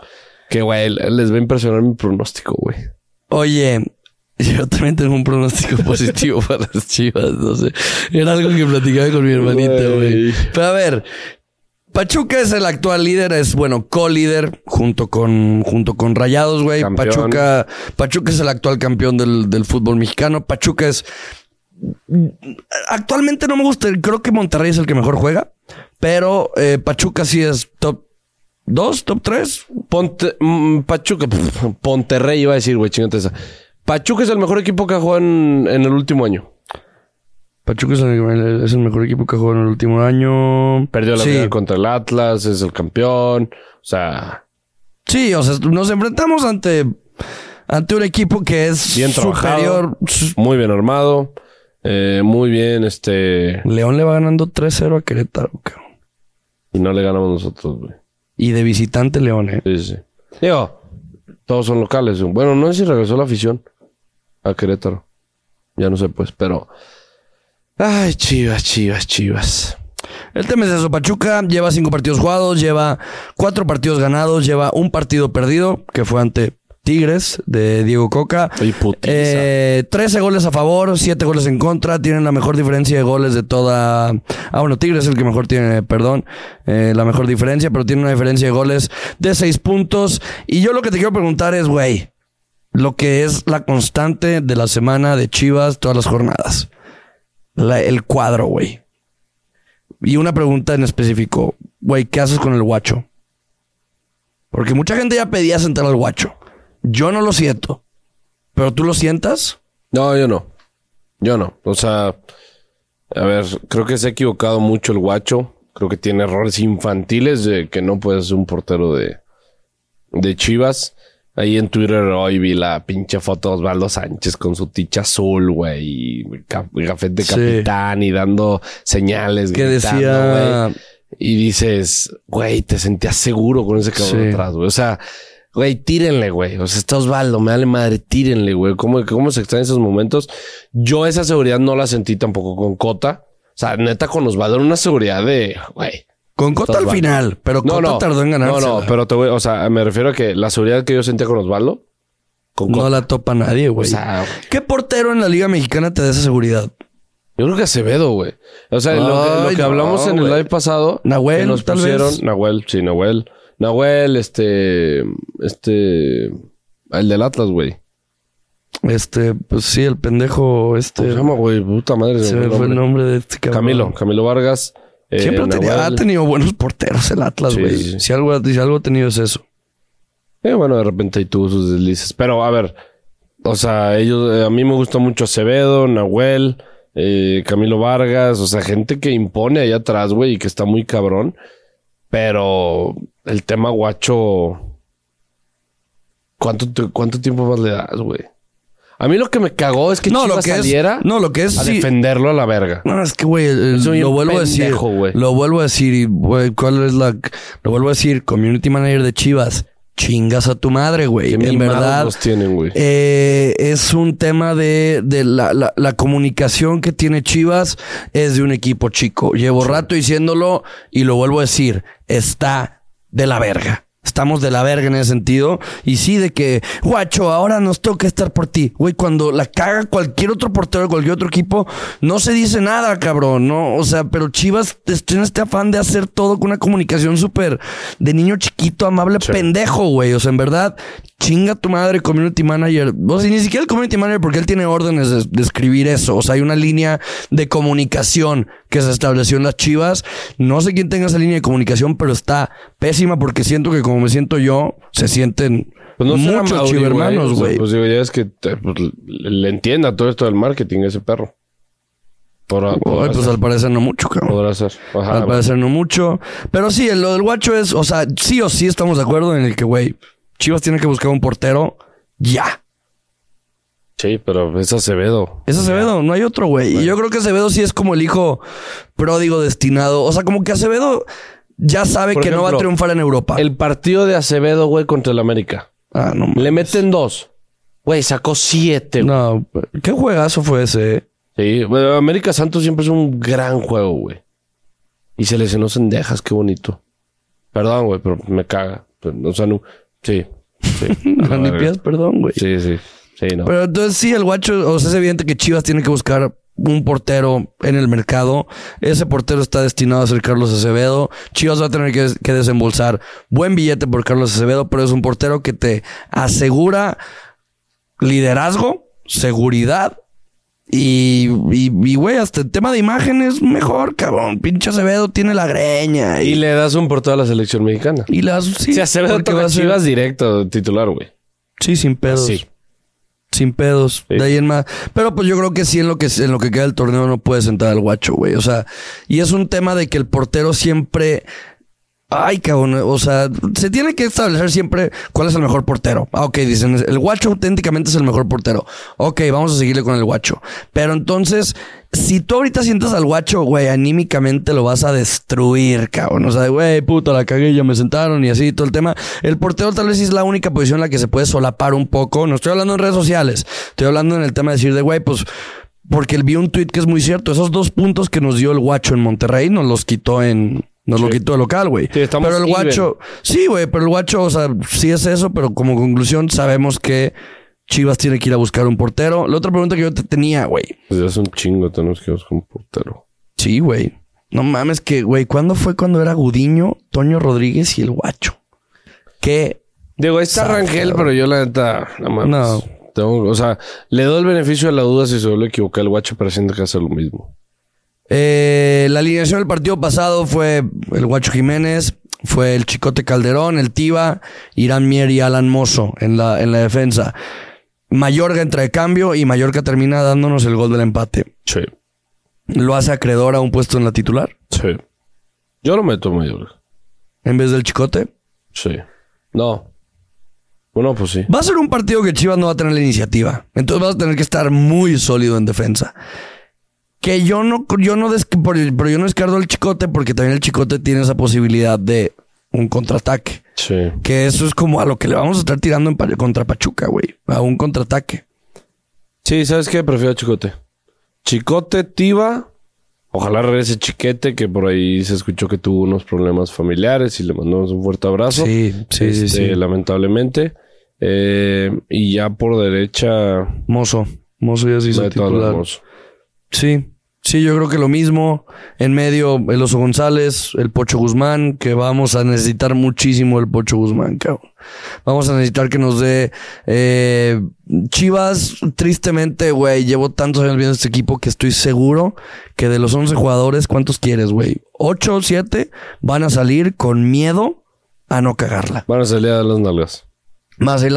Que, güey, les va a impresionar mi pronóstico, güey. Oye, yo también tengo un pronóstico positivo para las chivas, no sé. Era algo que platicaba con mi hermanita, güey. Pero a ver, Pachuca es el actual líder, es bueno, co-líder junto con, junto con Rayados, güey. Pachuca, Pachuca es el actual campeón del, del fútbol mexicano. Pachuca es. Actualmente no me gusta, creo que Monterrey es el que mejor juega, pero eh, Pachuca sí es top 2, top 3. Ponte, mm, Pachuca, Ponterrey iba a decir, güey, chingate esa. Pachuca es el mejor equipo que ha jugado en, en el último año. Pachuca es el, es el mejor equipo que jugado en el último año. Perdió la sí. final contra el Atlas, es el campeón. O sea, Sí, o sea, nos enfrentamos ante, ante un equipo que es bien superior. trabajado, muy bien armado, eh, muy bien, este... León le va ganando 3-0 a Querétaro, cabrón. Y no le ganamos nosotros, güey. Y de visitante León, eh. Sí, sí. Digo, todos son locales. Bueno, no sé si regresó la afición a Querétaro. Ya no sé, pues, pero... Ay, chivas, chivas, chivas. El tema es eso. Pachuca lleva cinco partidos jugados, lleva cuatro partidos ganados, lleva un partido perdido, que fue ante Tigres de Diego Coca. Eh, 13 goles a favor, 7 goles en contra. Tienen la mejor diferencia de goles de toda. Ah, bueno, Tigres es el que mejor tiene, perdón, eh, la mejor diferencia, pero tiene una diferencia de goles de 6 puntos. Y yo lo que te quiero preguntar es, güey, lo que es la constante de la semana de Chivas, todas las jornadas. El cuadro, güey. Y una pregunta en específico, güey, ¿qué haces con el guacho? Porque mucha gente ya pedía sentar al guacho. Yo no lo siento. ¿Pero tú lo sientas? No, yo no. Yo no. O sea, a ver, creo que se ha equivocado mucho el guacho. Creo que tiene errores infantiles de que no puede ser un portero de, de Chivas. Ahí en Twitter hoy vi la pinche foto de Osvaldo Sánchez con su ticha azul, güey, y gafete Sí. capitán y dando señales. Que gritando, decía- güey. Y dices, güey, te sentías seguro con ese cabrón Sí. atrás, güey. O sea, güey, tírenle, güey. O sea, está Osvaldo, me vale madre, tírenle, güey. ¿Cómo, ¿Cómo se extraen esos momentos? Yo esa seguridad no la sentí tampoco con Cota. O sea, neta, con Osvaldo era una seguridad de, güey. Con Cota al final, pero Cota no. tardó en ganarse. No, no, pero te voy, o sea, me refiero a que la seguridad que yo sentía con Osvaldo, con Cota. no la topa nadie, güey. O sea, ¿Qué portero en la Liga Mexicana te da esa seguridad? yo creo que Acevedo, güey. O sea, lo, que- lo Ay, que no, hablamos en el live pasado, Nahuel, que nos tal pusieron, vez. Nahuel, sí, Nahuel. Nahuel, este, este, el del Atlas, güey. Este, pues sí, el pendejo, este. ¿Cómo se llama, güey? Puta madre. se me fue el nombre de este cabrón. Camilo, Camilo Vargas. Eh, Siempre ha tenido, Nahuel. ha tenido buenos porteros el Atlas, güey. sí, sí. Si, algo, si algo ha tenido es eso. Eh, bueno, de repente tuvo sus deslices. Pero a ver, o sea, ellos, eh, a mí me gusta mucho Acevedo, Nahuel, eh, Camilo Vargas, o sea, gente que impone allá atrás, güey, y que está muy cabrón. Pero el tema guacho, ¿cuánto, cuánto tiempo más le das, güey? A mí lo que me cagó es que No, lo Chivas que es- saliera no, lo que es a sí. defenderlo a la verga. No, es que, güey, Soy lo vuelvo a decir. Lo vuelvo a decir. Y, güey, ¿cuál es la...? Lo vuelvo a decir. Community manager de Chivas. Chingas a tu madre, güey. En verdad, los tienen, güey. eh, es un tema de, de la, la- la comunicación que tiene Chivas es de un equipo chico. Llevo rato diciéndolo y lo vuelvo a decir. Está de la verga. Estamos de la verga en ese sentido. Y sí, de que, guacho, ahora nos toca estar por ti. Güey, cuando la caga cualquier otro portero de cualquier otro equipo, no se dice nada, cabrón, ¿no? O sea, pero Chivas tiene este afán de hacer todo con una comunicación súper de niño chiquito, amable, pendejo, güey. O sea, en verdad, chinga tu madre, community manager. O sea, ni siquiera el community manager, porque él tiene órdenes de, de escribir eso. O sea, hay una línea de comunicación que se estableció en las Chivas. No sé quién tenga esa línea de comunicación, pero está pésima porque siento que como me siento yo, se sienten Pues no muchos chivermanos, O sea, güey. Pues digo, ya es que te- pues, le entienda todo esto del marketing ese perro. Podrá, Ay, pues ser. al parecer no mucho, cabrón. Podrá ser. Ajá, al parecer no mucho. Pero sí, lo del guacho es, o sea, sí o sí estamos de acuerdo en el que, güey, Chivas tiene que buscar un portero ya. Sí, pero es Acevedo. Es Acevedo, no hay otro, güey. Y yo creo que Acevedo sí es como el hijo pródigo destinado. O sea, como que Acevedo ya sabe Por que no va a triunfar en Europa. El partido de Acevedo, güey, contra el América. Ah, no. Le meten dos. Güey, sacó siete. güey. No, qué juegazo fue ese. eh? Sí, bueno, América Santos siempre es un gran juego, güey. Y se lesionó Sendejas, qué bonito. Perdón, güey, pero me caga. O sea, no. Sí. Sí. Pidas perdón, güey. Sí, sí. Sí, no. Pero entonces sí, el guacho, o sea, es evidente que Chivas tiene que buscar un portero en el mercado. Ese portero está destinado a ser Carlos Acevedo. Chivas va a tener que, que desembolsar buen billete por Carlos Acevedo, pero es un portero que te asegura liderazgo, seguridad y, y, y, güey, hasta el tema de imágenes mejor, cabrón. Pinche Acevedo tiene la greña Y y, le das un portero a la selección mexicana. y las... Sí, Si Acevedo toca Chivas directo, titular, güey. Sí, sin pedos. Sí. Sin pedos. Sí. De ahí en más. Pero pues yo creo que sí en lo que, en lo que queda del torneo no puede sentar al guacho, güey. O sea, y es un tema de que el portero siempre. Ay, cabrón. O sea, se tiene que establecer siempre cuál es el mejor portero. Ah, ok, dicen, el guacho auténticamente es el mejor portero. Ok, vamos a seguirle con el guacho. Pero entonces, si tú ahorita sientas al guacho, güey, anímicamente lo vas a destruir, cabrón. O sea, güey, puta, la cagué, me sentaron y así, todo el tema. El portero tal vez es la única posición en la que se puede solapar un poco. No estoy hablando en redes sociales. Estoy hablando en el tema de decir de, güey, pues... Porque vi un tweet que es muy cierto. Esos dos puntos que nos dio el guacho en Monterrey nos los quitó en... Nos lo quitó de local, güey. Sí, pero el even. guacho... Sí, güey, pero el guacho, o sea, sí es eso, pero como conclusión sabemos que Chivas tiene que ir a buscar un portero. La otra pregunta que yo te tenía, güey. Pues ya es un chingo, tenemos que buscar un portero. Sí, güey. No mames que, güey, ¿cuándo fue cuando era Gudiño, Toño Rodríguez y el guacho? ¿Qué? Digo, ahí está Rangel, pero yo la neta, no mames. No. Tengo- o sea, le doy el beneficio de la duda si se vuelve a equivocar el guacho, pero siento que hace lo mismo. Eh, la alineación del partido pasado fue el Guacho Jiménez, fue el Chicote Calderón, el Tiva, Irán Mier y Alan Mozo en la, en la defensa. Mayorga entra de cambio y Mallorca termina dándonos el gol del empate. Sí. Lo hace acreedor a un puesto en la titular Sí. Yo lo meto mayor. en vez del Chicote. Sí. No. Bueno, pues sí. Va a ser un partido que Chivas no va a tener la iniciativa. Entonces vas a tener que estar muy sólido en defensa. Que yo no, yo no pero yo no descarto el chicote porque también el chicote tiene esa posibilidad de un contraataque. Sí. Que eso es como a lo que le vamos a estar tirando en contra Pachuca, güey. A un contraataque. Sí, ¿sabes qué? Prefiero a Chicote. Chicote, Tiva. Ojalá regrese Chiquete, que por ahí se escuchó que tuvo unos problemas familiares y le mandamos un fuerte abrazo. Sí, sí, sí, Este, sí. Lamentablemente. Eh, y ya por derecha. Mozo. Mozo ya se hizo titular. Ramos. Sí. Sí, yo creo que lo mismo. En medio, el Oso González, el Pocho Guzmán, que vamos a necesitar muchísimo el Pocho Guzmán, cabrón. Vamos a necesitar que nos dé eh, Chivas. Tristemente, güey, llevo tantos años viendo este equipo que estoy seguro que de los 11 jugadores, ¿cuántos quieres, güey? 8 o 7 van a salir con miedo a no cagarla. Van a salir a dar las nalgas. Más a,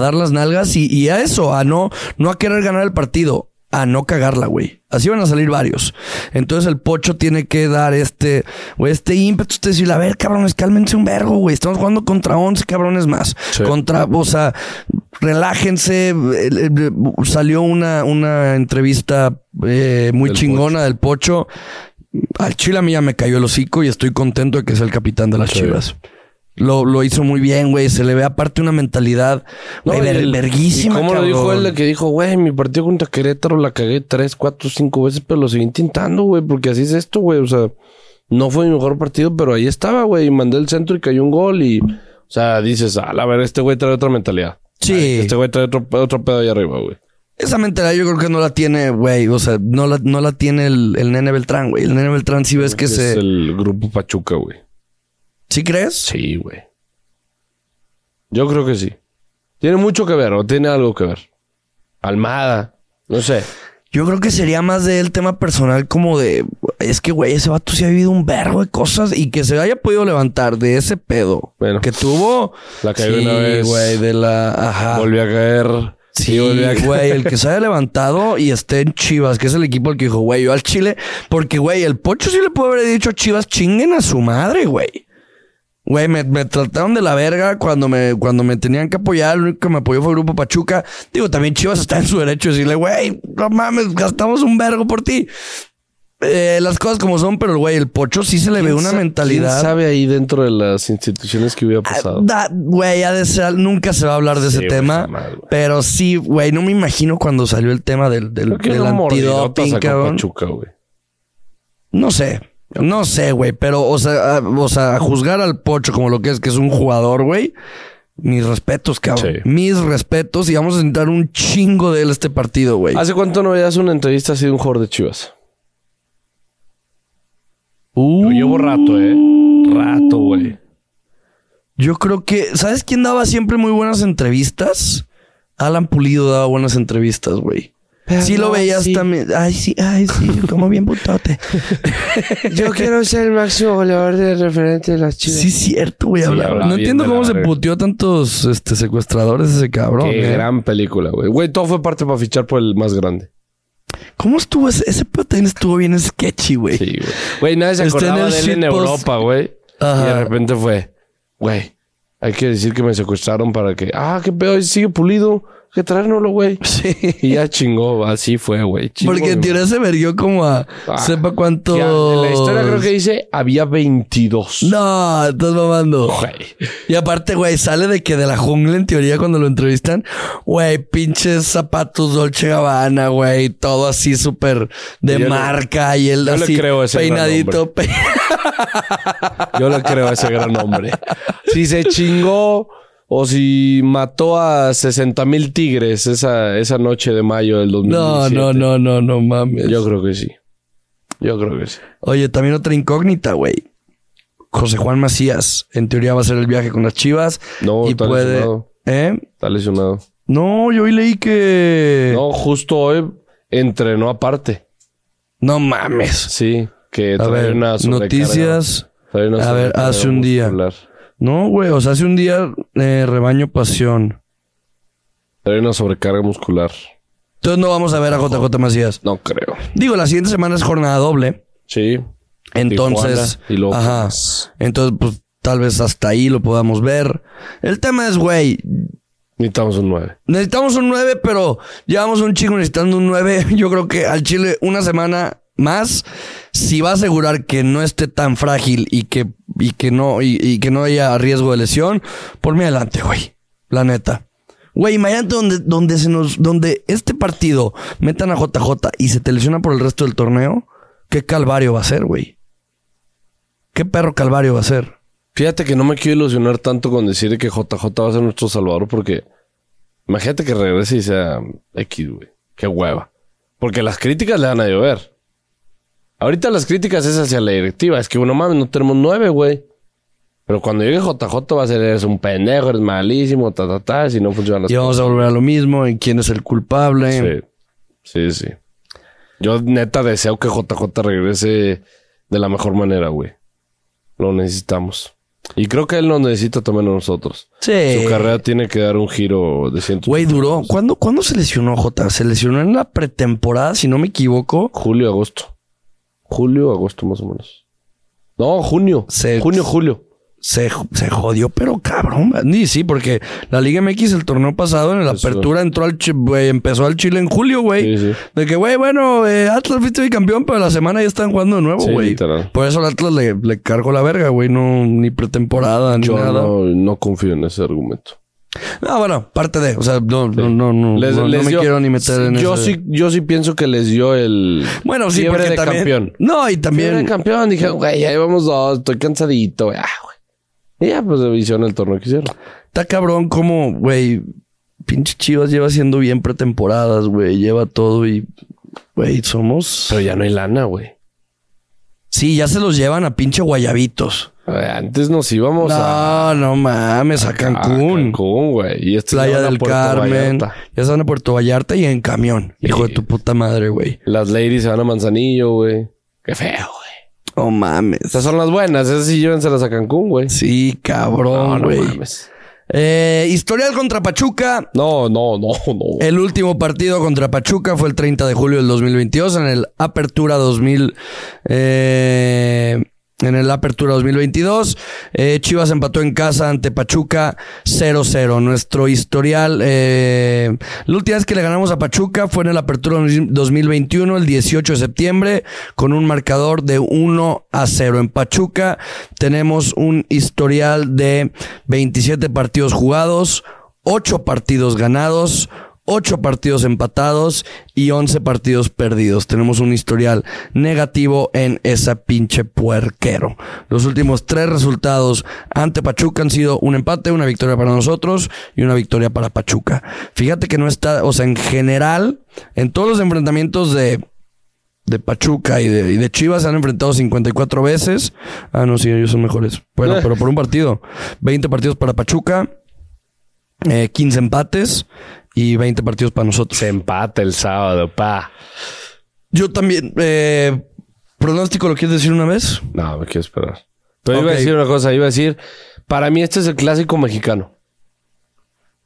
dar las nalgas y, y a eso, a no, no a querer ganar el partido, a no cagarla, güey. Así van a salir varios. Entonces el pocho tiene que dar este, güey, este ímpetu, este decirle, a ver, cabrones, cálmense un vergo, güey. Estamos jugando contra 11 cabrones más. Sí. Contra, o sea, relájense. El- el- Salió una, una entrevista eh, muy Del chingona del pocho. Al chile a mí ya me cayó el hocico y estoy contento de que sea el capitán de las Sí. chivas. Lo, lo hizo muy bien, güey. Se le ve aparte una mentalidad güey, y ver- el- verguísima. ¿Y cómo lo dijo él? Que dijo, güey, mi partido contra Querétaro la cagué tres, cuatro, cinco veces, pero lo seguí intentando, güey, porque así es esto, güey. O sea, no fue mi mejor partido, pero ahí estaba, güey. Y mandé el centro y cayó un gol y... O sea, dices, a la ver, este güey trae otra mentalidad. Sí. Este güey trae otro, otro pedo ahí arriba, güey. Esa mentalidad yo creo que no la tiene, güey. O sea, no la, no la tiene el, el nene Beltrán, güey. El nene Beltrán sí ves que es se... el grupo Pachuca, güey. ¿Sí crees? Sí, güey. Yo creo que sí. Tiene mucho que ver o tiene algo que ver. Almada, no sé. Yo creo que sería más del tema personal como de... Es que, güey, ese vato sí ha vivido un verbo de cosas y que se haya podido levantar de ese pedo. Bueno. Que tuvo... La cayó sí, una vez. güey, de la... Ajá. Volvió a caer. Sí, volvió a caer. güey, el que se haya levantado y esté en Chivas, que es el equipo al que dijo, güey, yo al Chile, porque, güey, el Pocho sí le puede haber dicho a Chivas, chinguen a su madre, güey. Güey, me, me trataron de la verga cuando me, cuando me tenían que apoyar. Lo único que me apoyó fue Grupo Pachuca. Digo, también Chivas está en su derecho de decirle, güey, no mames, gastamos un vergo por ti. Eh, las cosas como son, pero, güey, el Pocho sí se le ve ¿Quién una mentalidad. ¿Quién sabe ahí dentro de las instituciones que hubiera pasado? Da- Güey, nunca se va a hablar de Sí, ese tema. pero sí, güey, no me imagino cuando salió el tema del, del, del antidoping, cabrón. Pachuca, güey. No sé. No sé, güey, pero, o sea, a, o sea, a juzgar al Pocho como lo que es, que es un jugador, güey. Mis respetos, cabrón. Sí. Mis respetos y vamos a sentar un chingo de él este partido, güey. ¿Hace cuánto no veías una entrevista así de un jugador de Chivas? Uh, Yo llevo rato, ¿eh? Rato, güey. yo creo que, ¿sabes quién daba siempre muy buenas entrevistas? Alan Pulido daba buenas entrevistas, güey. Pero Sí lo veías sí. también. Ay, sí, ay, sí, como bien putote. Yo quiero ser el máximo goleador de referente de las Chivas. Sí, cierto, güey. Sí, hablaba. No entiendo cómo se puteó tantos este, secuestradores ese cabrón. Qué eh. gran película, güey. Güey, todo fue parte para fichar por el más grande. ¿Cómo estuvo ese? Ese también estuvo bien sketchy, güey. Sí, güey. Güey, nadie se acordaba de él en. Europa, güey. Y Ajá. de repente fue, güey, hay que decir que me secuestraron para que... Ah, qué pedo, sigue pulido. Que traérnoslo, güey. Sí. Y ya chingó, así fue, güey. Porque en teoría se vergió como a Ah, sepa cuánto. En la historia creo que dice había 22. No, estás mamando. Güey. Y aparte, güey, sale de que de la jungla en teoría cuando lo entrevistan, güey, pinches zapatos Dolce Gabbana, güey, todo así súper de Yo le- marca y él yo le así creo ese gran peinadito. pe- Yo le creo a ese gran hombre. Si se chingó o si mató a 60 mil tigres esa, esa noche de mayo del No, 2017. no, no, no, no mames. Yo creo que sí. Yo creo que sí. Oye, también otra incógnita, güey. José Juan Macías, en teoría va a hacer el viaje con las Chivas. No, y está puede. lesionado. ¿Eh? Está lesionado. No, yo hoy leí que. No, justo hoy entrenó aparte. No mames. Sí, que A trae ver, una noticias. trae una A ver, hace un día. muscular. No, güey, o sea, hace un día eh, rebaño pasión. Trae una sobrecarga muscular. Entonces no vamos a ver a JJ Macías. No creo. Digo, la siguiente semana es jornada doble. Sí. Entonces. Tijuana y luego ajá. Entonces, pues tal vez hasta ahí lo podamos ver. El tema es, güey, Necesitamos un 9. necesitamos un 9, pero llevamos un chico necesitando un 9. Yo creo que al Chile una semana más, si va a asegurar que no esté tan frágil y que, y que no, y, que no haya riesgo de lesión, por mí adelante, güey. La neta. Güey, imagínate donde, donde se nos, donde este partido metan a JJ y se te lesiona por el resto del torneo, qué calvario va a ser, güey. Qué perro calvario va a ser. Fíjate que no me quiero ilusionar tanto con decir que JJ va a ser nuestro salvador porque imagínate que regrese y sea X, güey. Qué hueva. Porque las críticas le van a llover. Ahorita las críticas es hacia la directiva. Es que, bueno, mames, no tenemos nueve, güey. Pero cuando llegue JJ va a ser, eres un pendejo, eres malísimo, ta, ta, ta, si no funcionan las Y vamos a volver a lo mismo, en quién es el culpable. Sí, sí, sí. Yo neta deseo que JJ regrese de la mejor manera, güey. Lo necesitamos. Y creo que él nos necesita también a nosotros. Sí. Su carrera tiene que dar un giro de ciento. Güey, duró. ¿Cuándo, ¿Cuándo se lesionó J? Se lesionó en la pretemporada, si no me equivoco. Julio, agosto. Julio, agosto más o menos. No, junio. Se- Junio, julio. Se, se jodió, pero cabrón. Ni sí, porque la Liga MX el torneo pasado en la Eso. apertura entró al güey, empezó al Chile en julio, güey. Sí, sí. De que, güey, bueno, eh, Atlas fuiste bicampeón, pero la semana ya están jugando de nuevo, Sí, güey. literal. Por eso al Atlas le, le cargó la verga, güey. No, ni pretemporada, ni Yo nada. no, no confío en ese argumento. No, bueno, parte de. O sea, no, no, no, no, Les- no, me dio- quiero ni meter en yo sí, yo sí pienso que les dio el Bueno, sí, fiebre de también. campeón. No, y Fiebre también. de campeón. Dije, güey, ya llevamos dos, estoy cansadito, güey. Ah, güey. Y ya, pues hicieron el torneo que hicieron. Está cabrón como, güey, pinche Chivas lleva haciendo bien pretemporadas, güey. Lleva todo y, güey, somos... Pero ya no hay lana, güey. Sí, ya se los llevan a pinche guayabitos. Antes nos íbamos No, a, no mames, a a Cancún. Cancún, güey. Y este Playa del Carmen. Vallarta. Ya se van a Puerto Vallarta y en camión. Hijo de tu puta madre, güey. Las ladies se van a Manzanillo, güey. Qué feo, güey. No mames. Estas son las buenas. Esas sí llévenselas a Cancún, güey. Sí, No, cabrón, no güey. mames. Eh, historial contra Pachuca. No, no, no, no. El último partido contra Pachuca fue el 30 de julio del 2022 en el Apertura 2000. eh, en el Apertura 2022. Eh, Chivas empató en casa ante Pachuca 0-0. Nuestro historial. eh, la última vez que le ganamos a Pachuca fue en el Apertura 2021, el 18 de septiembre, con un marcador de 1 a 0. En Pachuca tenemos un historial de 27 partidos jugados, 8 partidos ganados, 8 partidos empatados y 11 partidos perdidos. Tenemos un historial negativo en esa pinche puerquero. Los últimos tres resultados ante Pachuca han sido un empate, una victoria para nosotros y una victoria para Pachuca. Fíjate que no está, o sea, en general, en todos los enfrentamientos de, de Pachuca y de, y de Chivas se han enfrentado 54 veces. Ah, no, sí, ellos son mejores. Bueno, pero por un partido. 20 partidos para Pachuca, eh, 15 empates y 20 partidos para nosotros. Se empata el sábado, pa. Yo también, eh, pronóstico, ¿lo quieres decir una vez? No, me quiero esperar. Pero iba a decir una cosa. Iba a decir, para mí este es el clásico mexicano.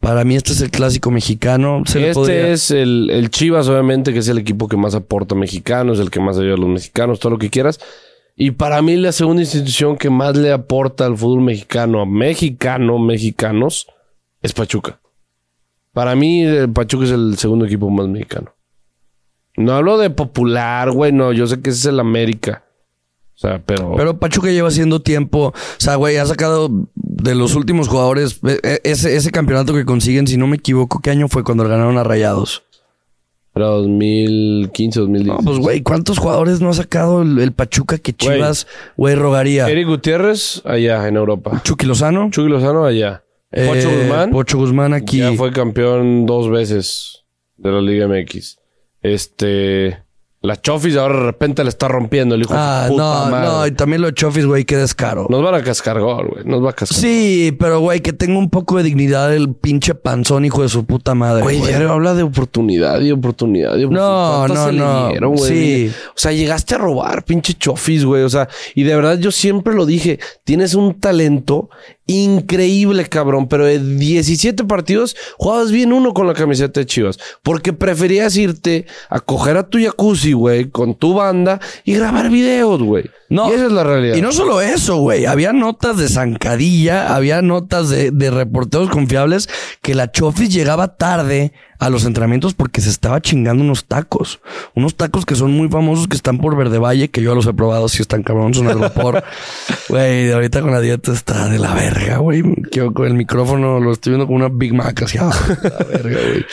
Para mí este es el clásico mexicano. Se este podría- es el, el Chivas, obviamente, que es el equipo que más aporta a mexicanos, el que más ayuda a los mexicanos, todo lo que quieras. Y para mí la segunda institución que más le aporta al fútbol mexicano, a mexicano, mexicanos, es Pachuca. Para mí el Pachuca es el segundo equipo más mexicano. No hablo de popular, güey, no, yo sé que ese es el América. O sea, pero... Pero Pachuca lleva haciendo tiempo. O sea, güey, ha sacado de los últimos jugadores eh, eh, ese, ese campeonato que consiguen, si no me equivoco, ¿qué año fue cuando ganaron a Rayados? Pero 2015, 2016. No, pues, güey, ¿cuántos jugadores no ha sacado el, el Pachuca que. Chivas, güey, rogaría? Eric Gutiérrez, allá en Europa. Chucky Lozano. Chucky Lozano, allá. Eh, Pocho Guzmán. Pocho Guzmán aquí. Ya fue campeón dos veces de la Liga MX. Este. La Chofis ahora de repente le está rompiendo el hijo Ah, de su puta no, madre. no, y también lo de Chofis, güey, qué descaro. Nos van a cascar gol, güey. Nos va a cascar. Sí, pero güey, que tenga un poco de dignidad el pinche panzón, hijo de su puta madre. Güey, diario habla de oportunidad y oportunidad y oportunidad. No, ¿Cuántas no, no. dieron? Sí. O sea, llegaste a robar, pinche chofis, güey. O sea, y de verdad yo siempre lo dije, tienes un talento increíble, cabrón. Pero de 17 partidos, jugabas bien uno con la camiseta de Chivas. Porque preferías irte a coger a tu jacuzzi, güey, con tu banda y grabar videos, güey. No. Y esa es la realidad. Y no solo eso, güey. Había notas de zancadilla, había notas de, de reporteros confiables que la Chofis llegaba tarde a los entrenamientos porque se estaba chingando unos tacos. Unos tacos que son muy famosos que están por Verde Valle, que yo los he probado, si están cabrones, son al vapor. Güey, ahorita con la dieta está de la verga, güey. Yo con el micrófono lo estoy viendo como una Big Mac así. ah, de la verga, güey.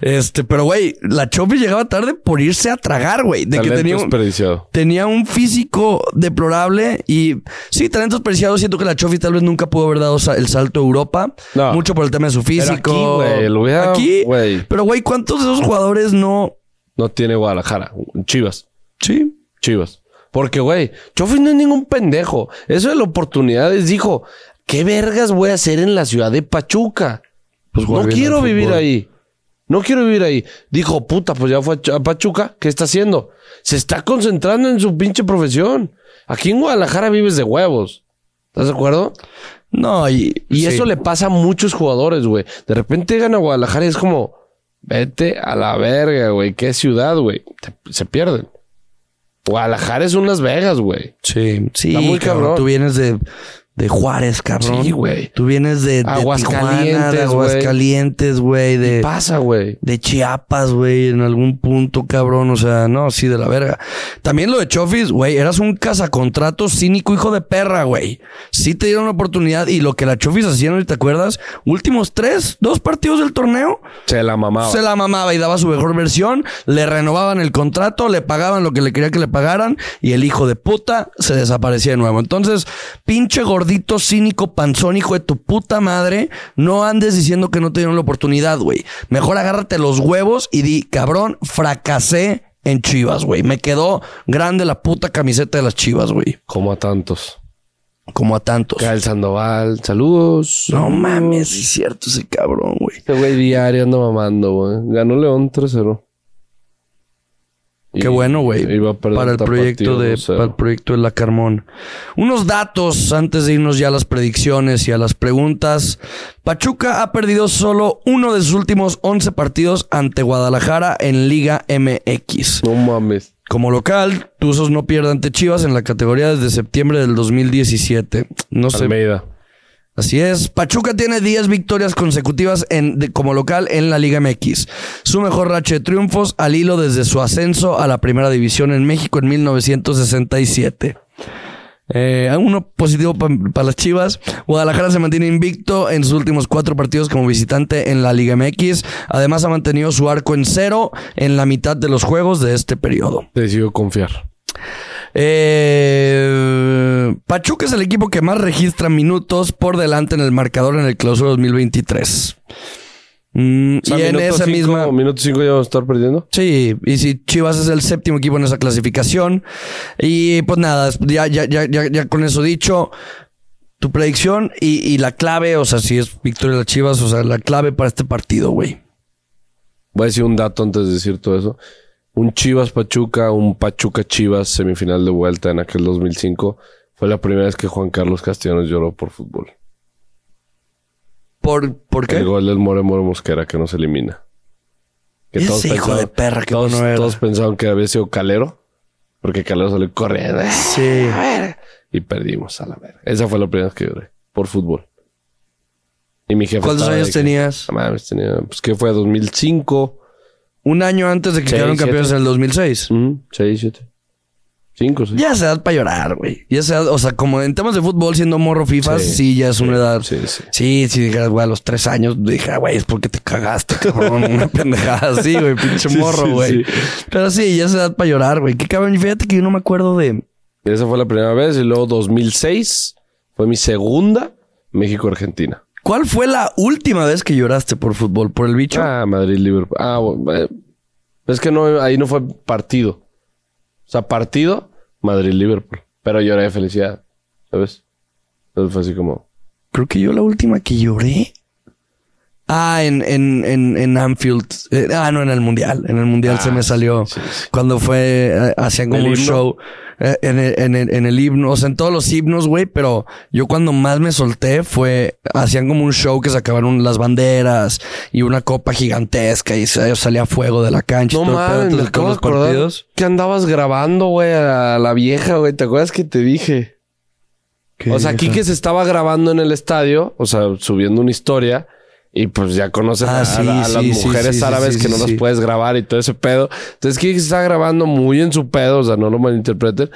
Este, pero güey, la Chofis llegaba tarde por irse a tragar, güey. De que Talento tenía un, desperdiciado. tenía un físico deplorable y sí, talentos preciados. Siento que la Chofi tal vez nunca pudo haber dado el salto a Europa. No. Mucho por el tema de su físico. aquí, güey, lo hubiera- Aquí, güey. Pero, güey, ¿cuántos de esos jugadores no? No tiene Guadalajara. Chivas. Sí. Chivas. Porque, güey, Chofis no es ningún pendejo. Eso de las oportunidades dijo, ¿qué vergas voy a hacer en la ciudad de Pachuca? Pues no quiero vivir ahí. No quiero vivir ahí. Dijo, puta, pues ya fue a Ch- a Pachuca. ¿Qué está haciendo? Se está concentrando en su pinche profesión. Aquí en Guadalajara vives de huevos. ¿Estás de acuerdo? No, y, Y sí. eso le pasa a muchos jugadores, güey. De repente llegan a Guadalajara y es como, vete a la verga, güey. ¿Qué ciudad, güey? Se pierden. Guadalajara es un Las Vegas, güey. Sí, sí, Está muy cabrón. cabrón. Tú vienes de, de Juárez, cabrón. Sí, güey. Tú vienes de, de Aguascalientes, Tijuana, de. Aguascalientes, güey. De, Pasa, güey. de Chiapas, güey, en algún punto, cabrón. O sea, no, sí, de la verga. También lo de Chofis, güey, eras un cazacontrato cínico hijo de perra, güey. Sí te dieron la oportunidad y lo que la Chofis hacía, ¿no te acuerdas? Últimos tres, dos partidos del torneo. Se la mamaba. Se la mamaba y daba su mejor versión, le renovaban el contrato, le pagaban lo que le quería que le pagaran y el hijo de puta se desaparecía de nuevo. Entonces, pinche gordito gordito, cínico, panzón, hijo de tu puta madre, no andes diciendo que no te dieron la oportunidad, güey. Mejor agárrate los huevos y di, cabrón, fracasé en Chivas, güey. Me quedó grande la puta camiseta de las Chivas, güey. Como a tantos. Como a tantos. Gael Sandoval, saludos. No mames, es cierto ese cabrón, güey. Este güey diario anda mamando, güey. Ganó León 3-0. Qué bueno, güey. Para el proyecto de 2-0. para el proyecto de la Carmón. Unos datos antes de irnos ya a las predicciones y a las preguntas. Pachuca ha perdido solo uno de sus últimos 11 partidos ante Guadalajara en Liga MX. No mames. Como local, Tuzos no pierde ante Chivas en la categoría desde septiembre del 2017. No sé. Almeida. Así es. Pachuca tiene 10 victorias consecutivas en, como local en la Liga MX. Su mejor racha de triunfos al hilo desde su ascenso a la primera división en México en 1967. Eh, uno positivo para las Chivas. Guadalajara se mantiene invicto en sus últimos cuatro partidos como visitante en la Liga MX. Además ha mantenido su arco en cero en la mitad de los juegos de este periodo. Decidió confiar. Eh, Pachuca es el equipo que más registra minutos por delante en el marcador en el clausura 2023. Mm, O sea, y en esa cinco- misma... Minuto 5 ya vamos a estar perdiendo. Sí, y si Chivas es el séptimo equipo en esa clasificación. Y pues nada, ya, ya, ya, ya, ya con eso dicho, tu predicción y, y la clave, o sea, si es victoria de las Chivas, o sea, la clave para este partido, güey. Voy a decir un dato antes de decir todo eso. Un Chivas Pachuca, un Pachuca Chivas semifinal de vuelta en aquel 2005. Fue la primera vez que Juan Carlos Castellanos lloró por fútbol. ¿Por, ¿por qué? El gol del More More Mosquera que no se elimina. Que Ese hijo de perra, qué todos, era. todos pensaban que había sido Calero. Porque Calero salió corriendo. Sí. Y perdimos a la verga. Esa fue la primera vez que lloré. Por fútbol. Y mi jefe ¿Cuántos años que- tenías? No mames, tenía... Pues que fue 2005. Un año antes de que Seis, quedaron campeones en el 2006. Ujú, seis, siete. Cinco, seis. Ya es edad para llorar, güey. Ya es edad, o sea, como en temas de fútbol, siendo morro FIFA, sí, Sí, ya es una edad. sí, sí. Sí, si dijeras, güey, a los tres años, dije, "Ah, güey, es porque te cagaste, cabrón. Una pendejada así, güey, pinche Sí, morro, güey. sí. Pero sí, ya es edad para llorar, güey. Qué cabrón. Fíjate que yo no me acuerdo de. Esa fue la primera vez. Y luego 2006 fue mi segunda México-Argentina. ¿Cuál fue la última vez que lloraste por fútbol? ¿Por el bicho? Ah, Madrid-Liverpool. Ah, bueno, eh, es que no, ahí no fue partido. O sea, partido, Madrid-Liverpool. Pero lloré de felicidad, ¿sabes? Entonces fue así como... Creo que yo la última que lloré. Ah, en, en, en, en Anfield. Eh, ah, no, en el Mundial. En el Mundial Ah, se me salió. sí, sí. Cuando fue, eh, hacían como ¿El un himno? show eh, en, el, en, el, en el himno, o sea, en todos los himnos, güey, pero yo cuando más me solté fue, hacían como un show que sacaban las banderas y una copa gigantesca y salía fuego de la cancha. No mames, los partidos. que andabas grabando, güey, a la vieja, güey. ¿Te acuerdas que te dije? ¿Qué O sea, aquí vieja? que se estaba grabando en el estadio, o sea, subiendo una historia. Y pues ya conoces Ah, a, sí, a las sí, mujeres sí, árabes que no las puedes grabar y todo ese pedo. Entonces, Kike se está grabando muy en su pedo, o sea, no lo malinterpreten.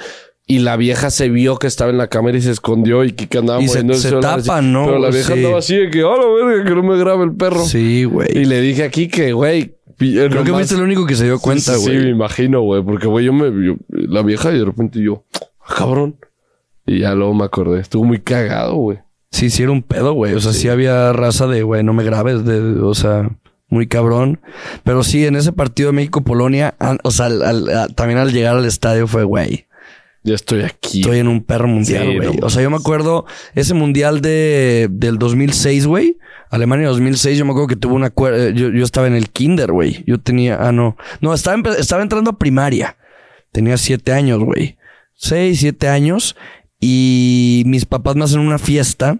Y la vieja se vio que estaba en la cámara y se escondió y Kike andaba Y se- moviendo se así. tapan, ¿no? Pero la vieja andaba así de que, oh, la verga, que no me grabe el perro. Sí, güey. Y le dije a Kike, güey. Creo que fuiste el único que se dio cuenta, Sí, sí, güey. Sí, me imagino, güey. Porque, güey, yo me... yo- la vieja y de repente yo... "Ah, cabrón. Y ya luego me acordé. Estuvo muy cagado, güey. Sí, sí era un pedo, güey. O sea, sí, había raza de, güey, no me grabes, de, o sea, muy cabrón. Pero sí, en ese partido de México-Polonia, o sea, al- al- a- también al llegar al estadio fue, güey, Ya estoy aquí. estoy en un perro mundial, Sí, güey. no o sea, yo me acuerdo ese mundial de, del 2006, güey. Alemania 2006, yo me acuerdo que tuvo una... eh, Yo, yo estaba en el kinder, güey. Yo tenía... Ah, no. No, estaba, estaba entrando a primaria. Tenía siete años, güey. Seis, siete años. Y mis papás me hacen una fiesta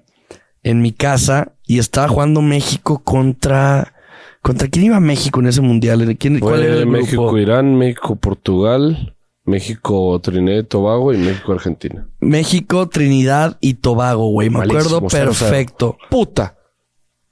en mi casa y estaba jugando México contra... ¿Contra quién iba México en ese mundial? ¿Quién, ¿Cuál era el México, grupo? Irán, México, Portugal, México, Trinidad y Tobago y México, Argentina. México, Trinidad y Tobago, güey. Me acuerdo perfecto. ¡Puta!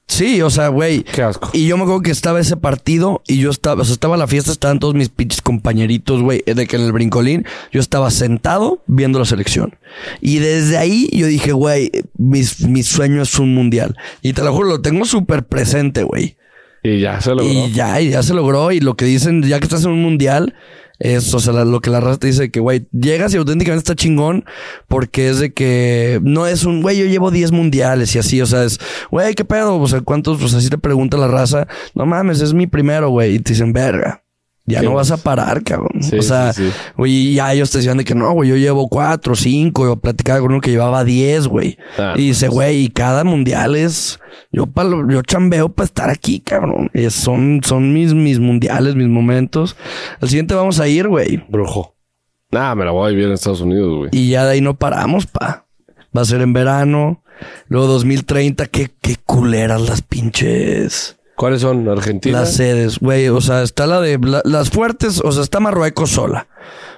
Sí, o sea, güey. ¡Qué asco! Y yo me acuerdo que estaba ese partido y yo estaba, o sea, estaba la fiesta, estaban todos mis pinches compañeritos, güey, de que en el brincolín yo estaba sentado viendo la selección. Y desde ahí yo dije, güey, mis, mi sueño es un mundial. Y te lo juro, lo tengo súper presente, güey. Y ya se logró. Y ya, y ya se logró. Y lo que dicen, ya que estás en un mundial, Es, o sea, lo que la raza te dice que, güey, llegas y auténticamente está chingón porque es de que no es un, güey, yo llevo 10 mundiales y así, o sea, es, güey, ¿qué pedo? O sea, ¿cuántos? Pues así te pregunta la raza. No mames, es mi primero, güey. Y te dicen, verga. Ya no vas a parar, cabrón. Sí, o sea, sí, sí. güey, y ya ellos te decían de que no, güey, yo llevo cuatro, cinco. Yo platicaba con uno que llevaba 10, güey. Ah, y dice, güey, y cada mundial es, yo, pa yo chambeo para estar aquí, cabrón. Y son, son mis, mis mundiales, mis momentos. Al siguiente vamos a ir, güey. Brujo. Nah, me la voy a vivir en Estados Unidos, güey. Y ya de ahí no paramos, pa. Va a ser en verano. Luego 2030, qué, qué culeras las pinches. ¿Cuáles son? ¿Argentina? Las sedes, güey. O sea, está la de la- las fuertes, o sea, está Marruecos sola.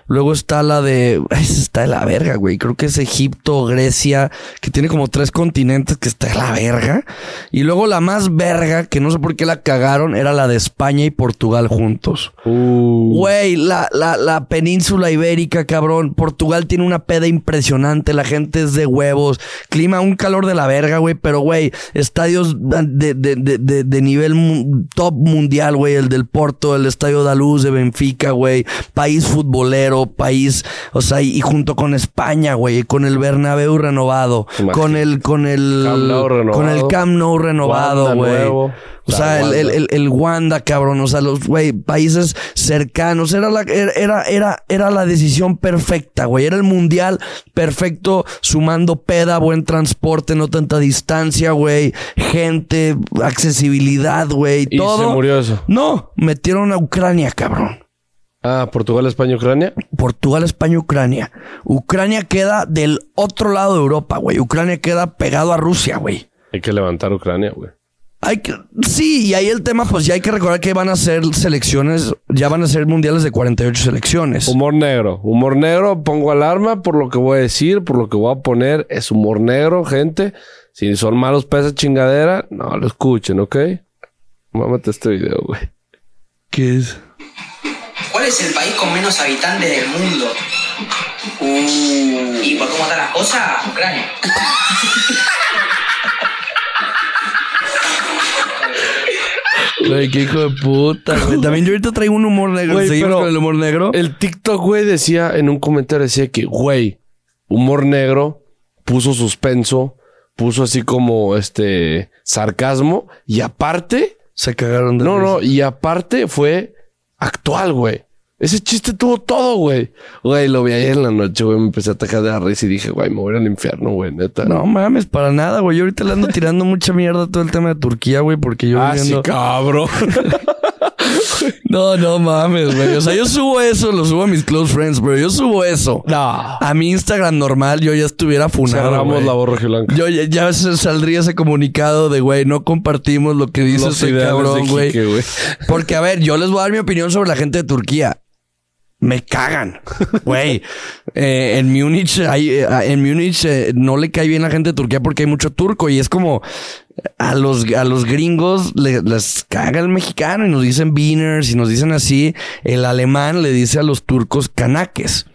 Luego está la de. Está de la verga, güey. Creo que es Egipto, Grecia, que tiene como tres continentes que está de la verga. Y luego la más verga, que no sé por qué la cagaron, era la de España y Portugal juntos. Uh, Güey, la, la, la península ibérica, cabrón. Portugal tiene una peda impresionante. La gente es de huevos. Clima, un calor de la verga, güey. Pero, güey, estadios de, de, de, de, de nivel top mundial, güey. El del Porto, el Estadio da Luz de Benfica, güey. País futbolero, país, o sea, y, y junto con España, güey. Con el Bernabéu renovado. Imagínate. Con el, con el, renovado. con el Camp Nou renovado, güey. O sea, el, Wanda. el, el, el Wanda, cabrón. O sea, los, güey, países cercanos. Era la, era, era, era, era la decisión perfecta, güey. Era el mundial perfecto, sumando peda, buen transporte, no tanta distancia, güey. Gente, accesibilidad, güey. Y Todo. se murió eso. No, metieron a Ucrania, cabrón. Ah, Portugal, España, Ucrania. Portugal, España, Ucrania. Ucrania queda del otro lado de Europa, güey. Ucrania queda pegado a Rusia, güey. Hay que levantar Ucrania, güey. Hay que, sí, y ahí el tema, pues ya hay que recordar que van a ser selecciones, ya van a ser mundiales de 48 selecciones. Humor negro. Humor negro, pongo alarma por lo que voy a decir, por lo que voy a poner. Es humor negro, gente. Si son malos para esa chingadera, no lo escuchen, ¿ok? Mámate este video, güey. ¿Qué es? ¿Cuál es el país con menos habitantes del mundo? Uh. Y por cómo están las cosas, Ucrania. Güey, qué hijo de puta, güey. También yo ahorita traigo un humor negro. Güey, ¿Seguimos pero con el humor negro? El TikTok, güey, decía en un comentario, decía que, güey, humor negro, puso suspenso, puso así como este sarcasmo y aparte, Se cagaron de no, risa. no, y aparte fue actual, güey. Ese chiste tuvo todo, güey. Güey, lo vi ayer en la noche, güey. Me empecé a atacar de la risa y dije, güey, me voy al infierno, güey, neta. No mames, para nada, güey. Yo ahorita le ando tirando mucha mierda a todo el tema de Turquía, güey, porque yo Ah, sí, cabrón. No, no mames, güey. O sea, yo subo eso, lo subo a mis close friends, pero yo subo eso. no. A mi Instagram normal yo ya estuviera funado, Cerramos güey. la voz blanca. Yo ya, ya saldría ese comunicado de, güey, no compartimos lo que dice ese cabrón, güey. Porque, a ver, yo les voy a dar mi opinión sobre la gente de Turquía. Me cagan, güey. Eh, en Múnich, hay, eh, en Múnich eh, no le cae bien la gente de Turquía porque hay mucho turco y es como a los, a los gringos le- les caga el mexicano y nos dicen beaners y nos dicen así. El alemán le dice a los turcos canaques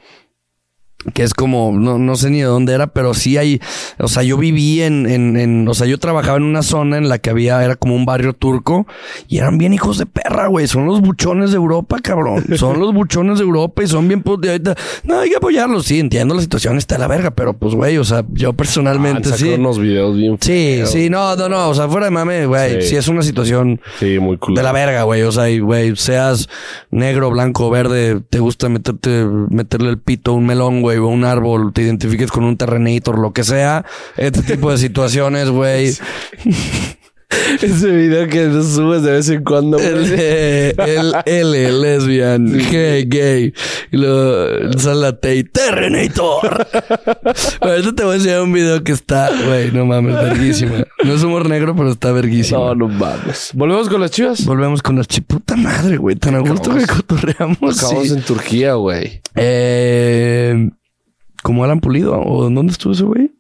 que es como, no, no sé ni de dónde era, pero sí hay, o sea, yo viví en, en, en, o sea, yo trabajaba en una zona en la que había, era como un barrio turco y eran bien hijos de perra, güey, son los buchones de Europa, cabrón, son los buchones de Europa y son bien, de ahorita, no, hay que apoyarlos, sí, entiendo la situación, está de la verga, pero pues, güey, o sea, yo personalmente Han sí. sacado unos videos bien Sí, feos. sí, no, no, no, o sea, fuera de mame, güey, Sí. sí es una situación Sí, muy cool. de la verga, güey. O sea, y, güey, seas negro, blanco, verde, te gusta meterte, meterle el pito a un melón, güey, o a un árbol, te identifiques con un terrenator, lo que sea. Este tipo de situaciones, güey. Ese video que subes de vez en cuando, güey. El, eh, el L, lesbian, G, gay. Y luego sale la T y Terrenator. Ahorita te voy a enseñar un video que está, güey, no mames, verguísima. No es humor negro, pero está verguísima. No, no mames. ¿Volvemos con las chivas? Volvemos con la chiputa madre, güey. Tan a gusto que cotorreamos. Acabamos sí. en Turquía, güey. Eh, ¿Cómo Alan Pulido? ¿O dónde estuvo ese güey?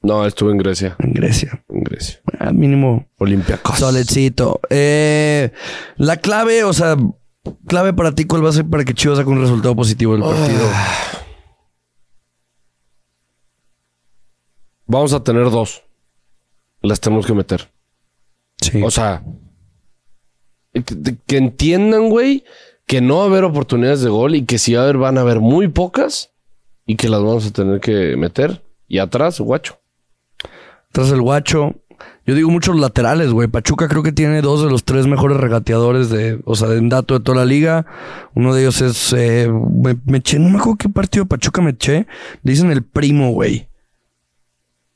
No, estuve en Grecia. En Grecia. En Grecia. Ah, mínimo. Olympiacos. Solecito. Eh, la clave, o sea, clave para ti, ¿cuál va a ser para que Chivas saque un resultado positivo del partido? Vamos a tener dos. Las tenemos que meter. Sí. O sea, que, que entiendan, güey, que no va a haber oportunidades de gol y que si va a haber, van a haber muy pocas y que las vamos a tener que meter. Y atrás, guacho. Tras el guacho. Yo digo muchos laterales, güey. Pachuca creo que tiene dos de los tres mejores regateadores de, o sea, de dato de toda la liga. Uno de ellos es, eh, me, eché, no me acuerdo qué partido Pachuca me eché. Le dicen el primo, güey.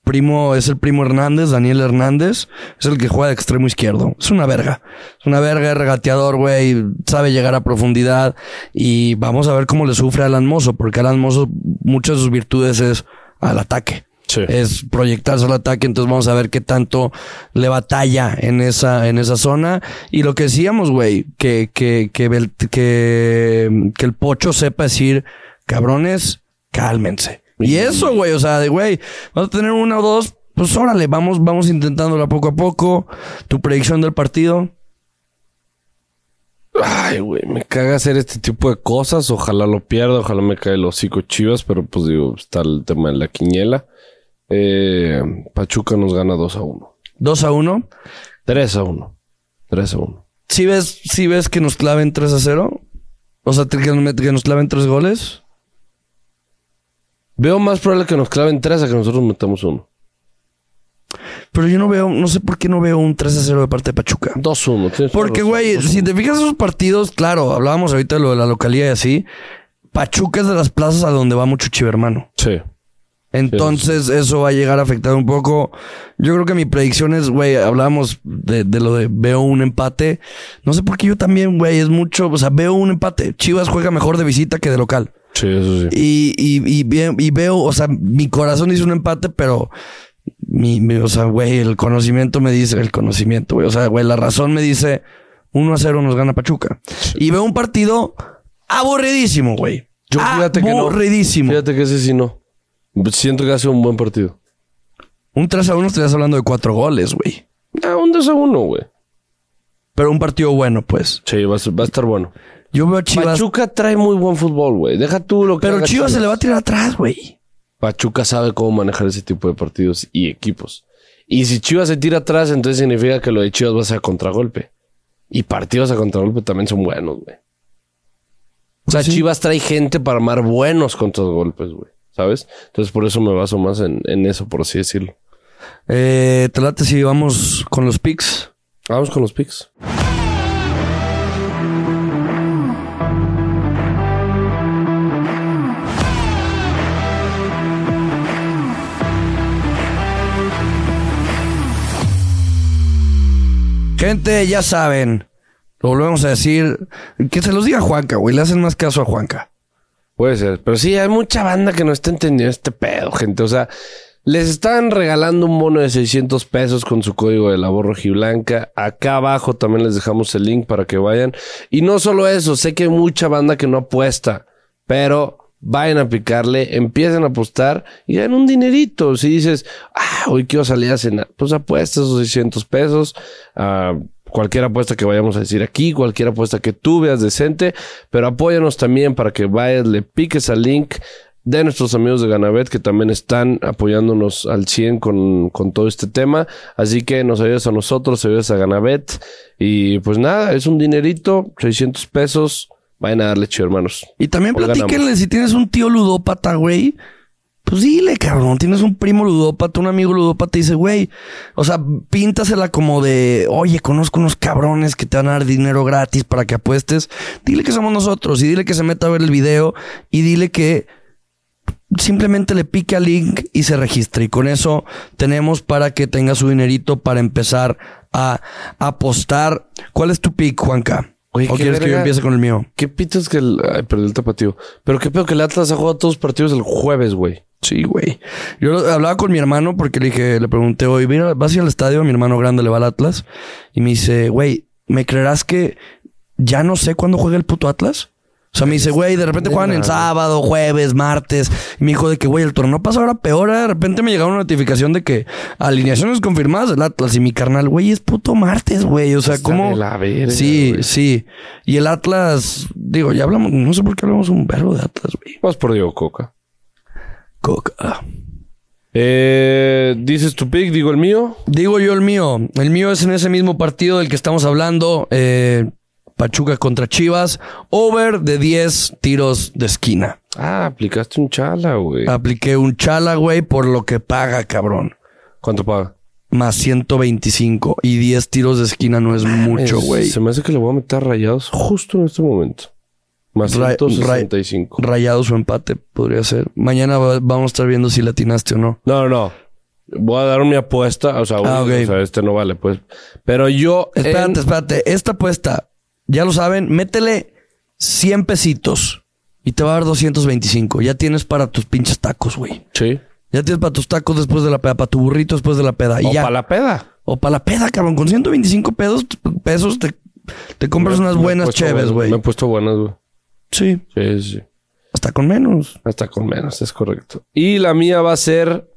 Primo, es el primo Hernández, Daniel Hernández. Es el que juega de extremo izquierdo. Es una verga. Es una verga, es regateador, güey. Sabe llegar a profundidad. Y vamos a ver cómo le sufre a Alan Mozo, porque Alan Mozo, muchas de sus virtudes es al ataque Sí. es proyectarse al ataque, entonces vamos a ver qué tanto le batalla en esa, en esa zona. Y lo que decíamos, güey, que, que, que, que, que el pocho sepa decir, cabrones, cálmense. Y eso, güey, o sea, de güey, vamos a tener una o dos, pues órale, vamos, vamos intentándola poco a poco. Tu predicción del partido. Ay, güey, me caga hacer este tipo de cosas. Ojalá lo pierda, ojalá me cae el hocico chivas, pero pues digo, está el tema de la quiniela. Eh, Pachuca nos gana 2 a 1. 2 a 1. 3 a 1. 3 a 1. Si ves, si ves que nos claven 3 a 0. O sea, que nos, met- que nos claven 3 goles. Veo más probable que nos claven 3 a que nosotros metamos uno. Pero yo no veo, no sé por qué no veo un 3 a 0 de parte de Pachuca. 2-1. tienes Porque, güey, si te fijas esos partidos, claro, hablábamos ahorita de lo de la localidad y así. Pachuca es de las plazas a donde va mucho chivermano. Sí. Entonces, eso va a llegar a afectar un poco. Yo creo que mi predicción es, güey, hablábamos de, de lo de veo un empate. No sé por qué yo también, güey, es mucho, o sea, veo un empate. Chivas juega mejor de visita que de local. Sí, eso sí. Y, y, y, ve- y veo, o sea, mi corazón dice un empate, pero mi, mi- o sea, güey, el conocimiento me dice, el conocimiento, güey, o sea, güey, la razón me dice 1 a 0 nos gana Pachuca. Y veo un partido aburridísimo, güey. Yo fíjate que no. Aburridísimo. Fíjate que ese sí no. Siento que hace un buen partido. Un 3 a 1 estarías hablando de cuatro goles, güey. Ah, un 2 a 1, güey. Pero un partido bueno, pues. Sí, va a, ser- va a estar bueno. Yo veo a Chivas. Pachuca trae muy buen fútbol, güey. Deja tú lo que pero Chivas se le va a tirar atrás, güey. Pachuca sabe cómo manejar ese tipo de partidos y equipos. Y si Chivas se tira atrás, entonces significa que lo de Chivas va a ser a contragolpe. Y partidos a contragolpe también son buenos, güey. O sea, Sí. Chivas trae gente para armar buenos contragolpes, güey. ¿Sabes? Entonces por eso me baso más en, en eso, por así decirlo. Eh, te late si vamos con los picks. Vamos con los picks. Gente, ya saben. Lo volvemos a decir. Que se los diga Juanca, güey. Le hacen más caso a Juanca. Puede ser, pero sí, hay mucha banda que no está entendiendo este pedo, gente. O sea, les están regalando un bono de 600 pesos con su código de labor rojiblanca. Acá abajo también les dejamos el link para que vayan. Y no solo eso, sé que hay mucha banda que no apuesta, pero vayan a picarle, empiecen a apostar y ganen un dinerito. Si dices, ah, hoy quiero salir a cenar, pues apuesta esos 600 pesos. Ah, cualquier apuesta que vayamos a decir aquí, cualquier apuesta que tú veas decente, pero apóyanos también para que vayas, le piques al link de nuestros amigos de Ganabet que también están apoyándonos al 100 con, con todo este tema. Así que nos ayudas a nosotros, ayudas a Ganabet. Y pues nada, es un dinerito, 600 pesos. Vayan a darle chido, hermanos. Y también Hoy platíquenle ganamos. si tienes un tío ludópata, güey. Pues dile, cabrón. Tienes un primo ludópata, un amigo ludópata y dice, güey, o sea, píntasela como de, oye, conozco unos cabrones que te van a dar dinero gratis para que apuestes. Dile que somos nosotros y dile que se meta a ver el video y dile que simplemente le pique al link y se registre. Y con eso tenemos para que tenga su dinerito para empezar a apostar. ¿Cuál es tu pick, Juanca? Oye, ¿O quieres que yo empiece con el mío? ¿Qué pitos que el... Ay, perdí el tapatío. Pero qué pedo que el Atlas ha jugado todos los partidos el jueves, güey. Sí, güey. Yo hablaba con mi hermano porque le dije, le pregunté hoy, mira, vas a ir al estadio, mi hermano grande le va al Atlas. Y me dice, güey, ¿me creerás que ya no sé cuándo juega el puto Atlas? O sea, me dice, güey, de repente juegan en sábado, jueves, martes. Y me dijo de que, güey, el torneo pasa ahora peor. De repente me llegaba una notificación de que alineaciones confirmadas del Atlas. Y mi carnal, güey, es puto martes, güey. O sea, verga, sí, sí. Y el Atlas, digo, ya hablamos, no sé por qué hablamos un verbo de Atlas, güey. Vamos por Diego Coca. Coca. Eh, dices tu pick, digo el mío. Digo yo el mío. El mío es en ese mismo partido del que estamos hablando. Eh, Pachuca contra Chivas. Over de 10 tiros de esquina. Ah, aplicaste un chala, güey. Apliqué un chala, güey, por lo que paga, cabrón. ¿Cuánto paga? Más 125. Y 10 tiros de esquina no es mucho, güey. Se me hace que le voy a meter rayados justo en este momento. Más Ra- 165. Rayados o empate, podría ser. Mañana va- vamos a estar viendo si le atinaste o no. No, no, no. Voy a dar mi apuesta. O sea, Ah, o sea, este no vale, pues. Pero yo. Espérate, en- espérate. Esta apuesta, ya lo saben, métele 100 pesitos y te va a dar 225. Ya tienes para tus pinches tacos, güey. Sí. Ya tienes para tus tacos después de la peda, para tu burrito después de la peda. Y O para la peda. O para la peda, cabrón. Con 125 pesos, pesos te, te compras Me- unas buenas buenas- güey. Me he puesto buenas, güey. Sí. Sí, sí. Hasta con menos. Hasta con menos, es correcto. Y la mía va a ser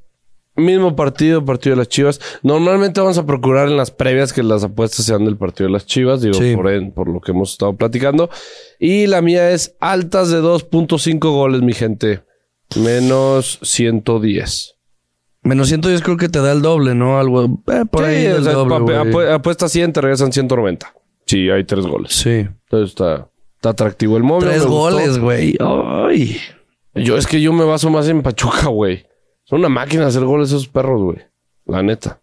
mismo partido, partido de las Chivas. Normalmente vamos a procurar en las previas que las apuestas sean del partido de las Chivas, digo, Sí. por, en- por lo que hemos estado platicando. Y la mía es altas de 2.5 goles, mi gente. Menos 110. Menos 110 creo que te da el doble, ¿no? Algo eh, por Sí, ahí o el sea, doble, apu- apuesta 100, te regresan 190. Sí, hay tres goles. Sí. Entonces está, está atractivo el móvil. Tres goles, güey. Ay. Yo es que yo me baso más en Pachuca, güey. Son una máquina de hacer goles esos perros, güey. La neta.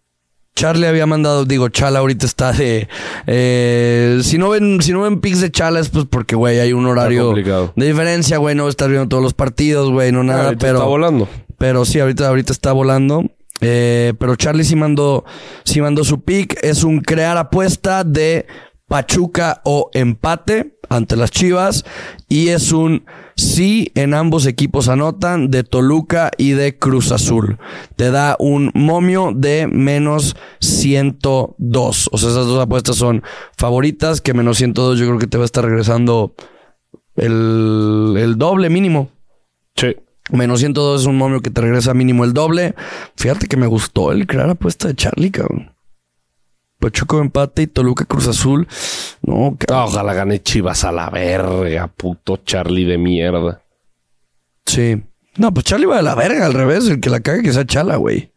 Charlie había mandado, digo, Chala ahorita está de. eh, si no ven, si no ven pics de Chala es pues porque, güey, hay un horario de diferencia, güey. No estar viendo todos los partidos, güey, no nada, Ahorita pero. Está volando. Pero sí, ahorita, ahorita está volando. Eh, pero Charlie sí mandó, sí mandó su pick. Es un crear apuesta de Pachuca o empate ante las Chivas. Y es un sí en ambos equipos anotan de Toluca y de Cruz Azul. Te da un momio de menos 102. O sea, esas dos apuestas son favoritas. Que menos 102 yo creo que te va a estar regresando el, el doble mínimo. Sí. Menos 102 es un momio que te regresa mínimo el doble. Fíjate que me gustó el crear apuesta de Charlie, cabrón. Pachuco empate y Toluca Cruz Azul. No, Ah. Ojalá gane Chivas a la verga, puto Charlie de mierda. Sí. No, pues Charlie va de la verga, al revés. El que la caga que sea Chala, güey.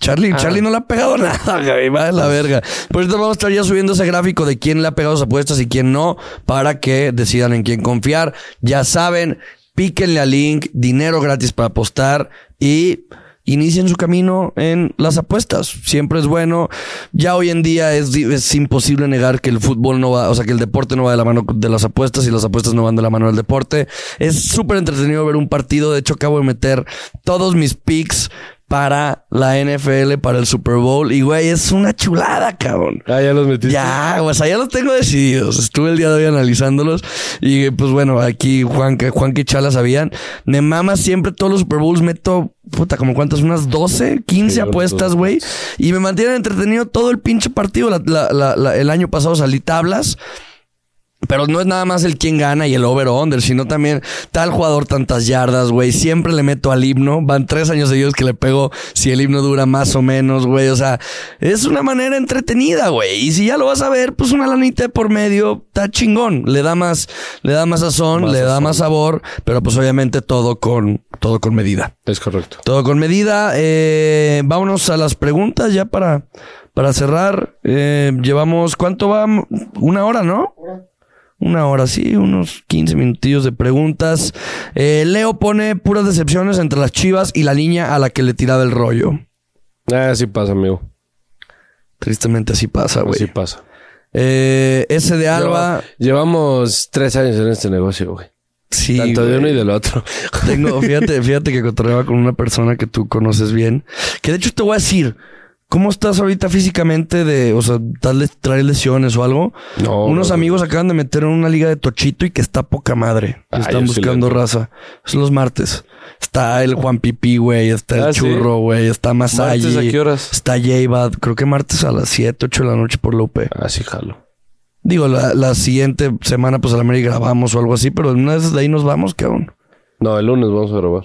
Charlie, Charlie no le ha pegado nada, güey. Va de la verga. Por eso vamos a estar ya subiendo ese gráfico de quién le ha pegado sus apuestas y quién no, para que decidan en quién confiar. Ya saben, píquenle al link, dinero gratis para apostar y inicien su camino en las apuestas. Siempre es bueno. Ya hoy en día es, es imposible negar que el fútbol no va, o sea, que el deporte no va de la mano de las apuestas y las apuestas no van de la mano del deporte. Es súper entretenido ver un partido. De hecho, acabo de meter todos mis picks para la NFL, para el Super Bowl. Y, güey, es una chulada, cabrón. Ah, ya los metiste. Ya, o sea, ya los tengo decididos. Estuve el día de hoy analizándolos. Y pues bueno, aquí Juan, que Juan que Chala sabían. Me mama siempre todos los Super Bowls. Meto, puta, como cuántas, unas 12, 15 Sí, apuestas, güey. Y me mantienen entretenido todo el pinche partido. La- la- la- la- el año pasado salí tablas. Pero no es nada más el quién gana y el over o under, sino también tal jugador tantas yardas, güey. Siempre le meto al himno. Van tres años seguidos que le pego si el himno dura más o menos, güey. O sea, es una manera entretenida, güey. Y si ya lo vas a ver, pues una lanita de por medio, está chingón. Le da más, le da más sazón, Más le da más sabor, pero pues obviamente todo con, todo con medida. Es correcto. Todo con medida. Eh, vámonos a las preguntas ya para, para cerrar. Eh, llevamos, ¿cuánto va? Una hora, ¿no? Una hora, sí, unos 15 minutillos de preguntas. Eh, Leo pone puras decepciones entre las chivas y la niña a la que le tiraba el rollo. Ah, así pasa, amigo. Tristemente así pasa, güey. Así pasa. Eh, ese de Alba. Lleva- llevamos tres años en este negocio, güey. Sí. Tanto de uno y del otro. Tengo, fíjate, fíjate que cotorreaba con una persona que tú conoces bien. Que de hecho te voy a decir, ¿cómo estás ahorita físicamente de, o sea, tal vez traes lesiones o algo? No, Unos no, amigos acaban de meter en una liga de tochito y que está poca madre. Ah, Están sí buscando raza. Es los martes. Está el Juan Pipí, güey. Está el Ah, churro, güey. Está Masayi. ¿Martes a qué horas? Está J-Bad. Creo que martes a las 7, 8 de la noche por la UP. Ah, sí, jalo. Digo, la, la siguiente semana, pues a la América grabamos o algo así, pero una vez de ahí nos vamos, cabrón. No, el lunes vamos a grabar.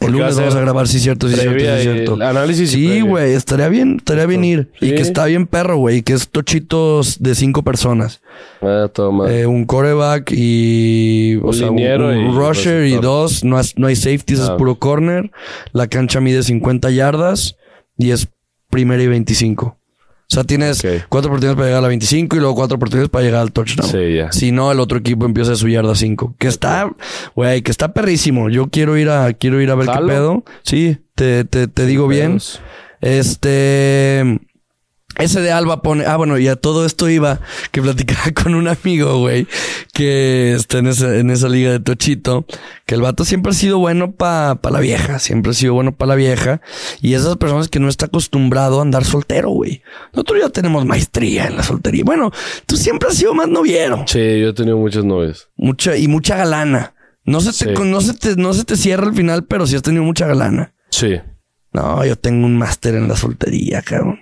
El lunes a vamos a grabar, sí, cierto, sí, cierto, sí, cierto. el análisis Sí, güey, estaría bien, estaría bien ir. Y que está bien perro, güey, que es tochitos de cinco personas. Ah, todo mal. Eh, un coreback y... O Un sea, un, liniero un y rusher y dos. No, has- no hay safeties, es Ah. puro corner. La cancha mide 50 yardas y es primera y 25. O sea, tienes cuatro oportunidades para llegar a la 25 y luego cuatro oportunidades para llegar al touchdown. Sí, ya. Si no, el otro equipo empieza a su yarda 5. Que está, güey, que está perrísimo. Yo quiero ir a, quiero ir a ver qué pedo. Sí, te, te, te digo bien. Este. Ese de Alba pone. Ah, bueno, y a todo esto iba que platicaba con un amigo, güey, que está en esa, en esa liga de Tochito, que el vato siempre ha sido bueno para pa la vieja, siempre ha sido bueno para la vieja, y esas personas que no está acostumbrado a andar soltero, güey. Nosotros ya tenemos maestría en la soltería. Bueno, tú siempre has sido más noviero, Sí, yo he tenido muchas novias. mucha, y mucha galana. No se te, Sí. no se te, no se te cierra al final, pero sí has tenido mucha galana. Sí. No, yo tengo un máster en la soltería, cabrón.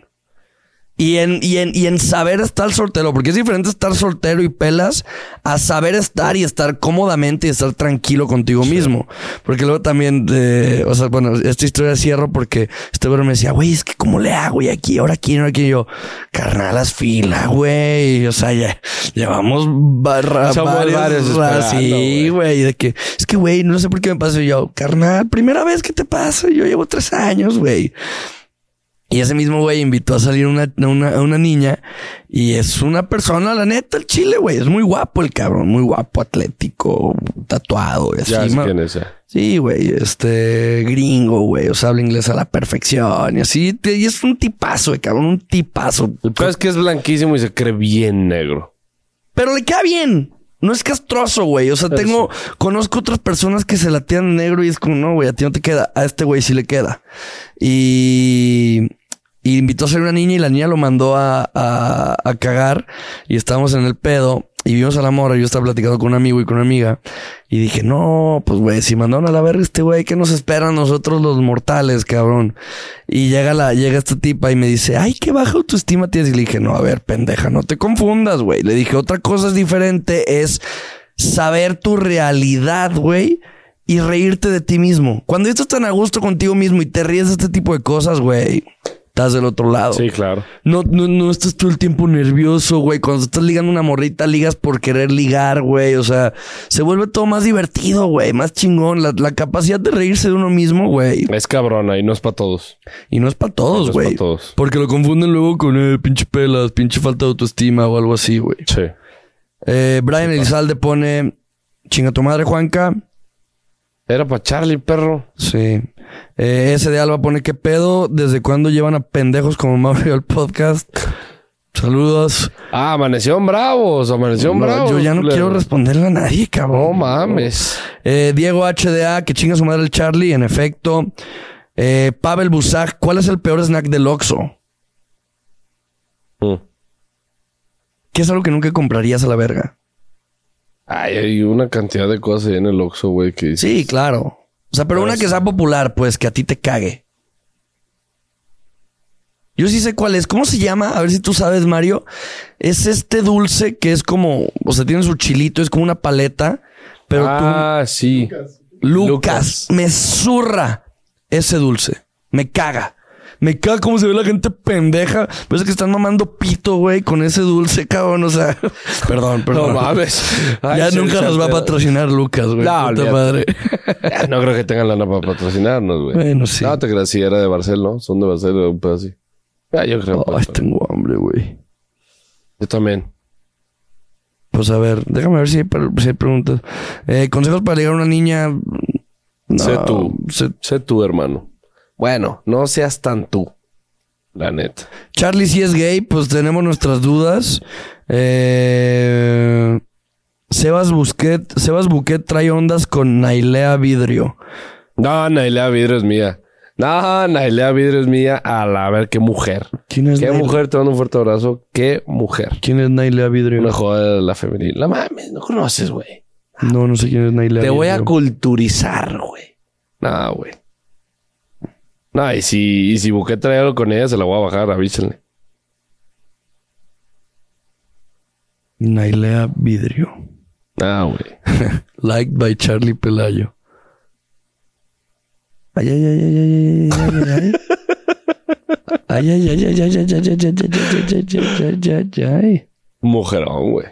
Y en, y, en, y en saber estar soltero, porque es diferente estar soltero y pelas a saber estar y estar cómodamente y estar tranquilo contigo mismo. Porque luego también, eh, o sea, bueno, esta historia cierro porque este güey me decía, güey, es que cómo le hago, y aquí, ahora aquí, ahora aquí, y yo, carnal, las fila, güey. O sea, ya llevamos barra, varios ra- esperando, sí, güey. de que es que, güey, no sé por qué me pasa. Y yo, carnal, primera vez que te pasa. Yo llevo tres años, güey. Y ese mismo güey invitó a salir una, una, una niña y es una persona, la neta, el chile, güey. Es muy guapo el cabrón, muy guapo, atlético, tatuado y así. Ya sé ma- quién es. Sí, güey, este gringo, güey. O sea, habla inglés a la perfección y así. Y es un tipazo, güey, cabrón, un tipazo. El peor es que es blanquísimo y se cree bien negro. Pero le queda bien. No es castroso, güey. O sea, tengo, conozco otras personas que se la tiran negro y es como, no, güey, a ti no te queda. A este güey sí le queda. Y, y invitó a ser una niña y la niña lo mandó a, a, a cagar y estábamos en el pedo y vimos a la morra. Yo estaba platicando con un amigo y con una amiga y dije, no, pues güey, si mandaron a la verga este güey, ¿qué nos espera a nosotros los mortales, cabrón? Y llega la, llega esta tipa y me dice, ay, qué baja autoestima tienes. Y le dije, no, a ver, pendeja, no te confundas, güey. Le dije, otra cosa es diferente, es saber tu realidad, güey. Y reírte de ti mismo. Cuando estás tan a gusto contigo mismo y te ríes de este tipo de cosas, güey, estás del otro lado. Sí, claro. No, no, no estás todo el tiempo nervioso, güey. Cuando estás ligando una morrita, ligas por querer ligar, güey. O sea, se vuelve todo más divertido, güey. Más chingón. La, la capacidad de reírse de uno mismo, güey. Es cabrona y no es para todos. Y no es para todos, No es güey. pa' todos. Porque lo confunden luego con eh, pinche pelas, pinche falta de autoestima o algo así, güey. Sí. Eh, Brian Elizalde pone... Chinga tu madre, Juanca. Era para Charlie, perro. Sí. Eh, ese de Alba pone qué pedo. ¿Desde cuándo llevan a pendejos como Mario al podcast? Saludos. Ah, amanecieron bravos, amanecieron No, bravos. yo ya no quiero responderle a nadie, cabrón. No mames. Eh, Diego HDA, que chinga su madre el Charlie, en efecto. Eh, Pavel Busak, ¿cuál es el peor snack del Oxxo? Mm. ¿Qué es algo que nunca comprarías a la verga? Ay, hay una cantidad de cosas ahí en el Oxxo, güey, que dices, Sí, claro. O sea, pero Pero una es- que sea popular, pues, que a ti te cague. Yo sí sé cuál es. ¿Cómo se llama? A ver si tú sabes, Mario. Es este dulce que es como, o sea, tiene su chilito, es como una paleta, pero Ah, sí. tú, Lucas, Lucas. me zurra ese dulce. Me caga. Me caga cómo se ve la gente pendeja. Pues es que están mamando pito, güey, con ese dulce, cabrón. O sea, perdón, perdón. No mames. Ay, ya sí, nunca nos va a patrocinar Lucas, güey. No, Puta madre. No creo que tengan lana para patrocinarnos, güey. Bueno, sí. No, te creas, sí, era de Barcel, ¿no? Son de Barcel, un pedo así. Ah, yo creo. Ay, tengo hambre, güey. Yo también. Pues a ver, déjame ver si hay, si hay preguntas. Eh, consejos para ligar a una niña. No, Sé tú. sé- Sé tú, hermano. Bueno, no seas tan tú. La neta. Charlie, si es gay, pues tenemos nuestras dudas. Eh, Sebas Busquet, Sebas Buquet trae ondas con Nailea Vidrio. No, Nailea Vidrio es mía. No, Nailea Vidrio es mía. A la ver, qué mujer. ¿Quién es Qué Nailea? mujer, te mando un fuerte abrazo. Qué mujer. ¿Quién es Nailea Vidrio? Una joda de la femenil. La mames, no conoces, güey. No, no sé quién es Nailea Te voy a culturizar, güey. No, güey. No, y si, y si Buquet trae algo con ella, se la voy a bajar, avísenle. Nailea Vidrio. No, güey. Liked by Charlie Pelayo. Ay, ay, ay, ay, ay, ay, ay, ay, ay. Ay, ay, ay, ay, ay, ay, ay, ay, ay, ay, ay, ay, ay, ay, ay. Mujerón, güey.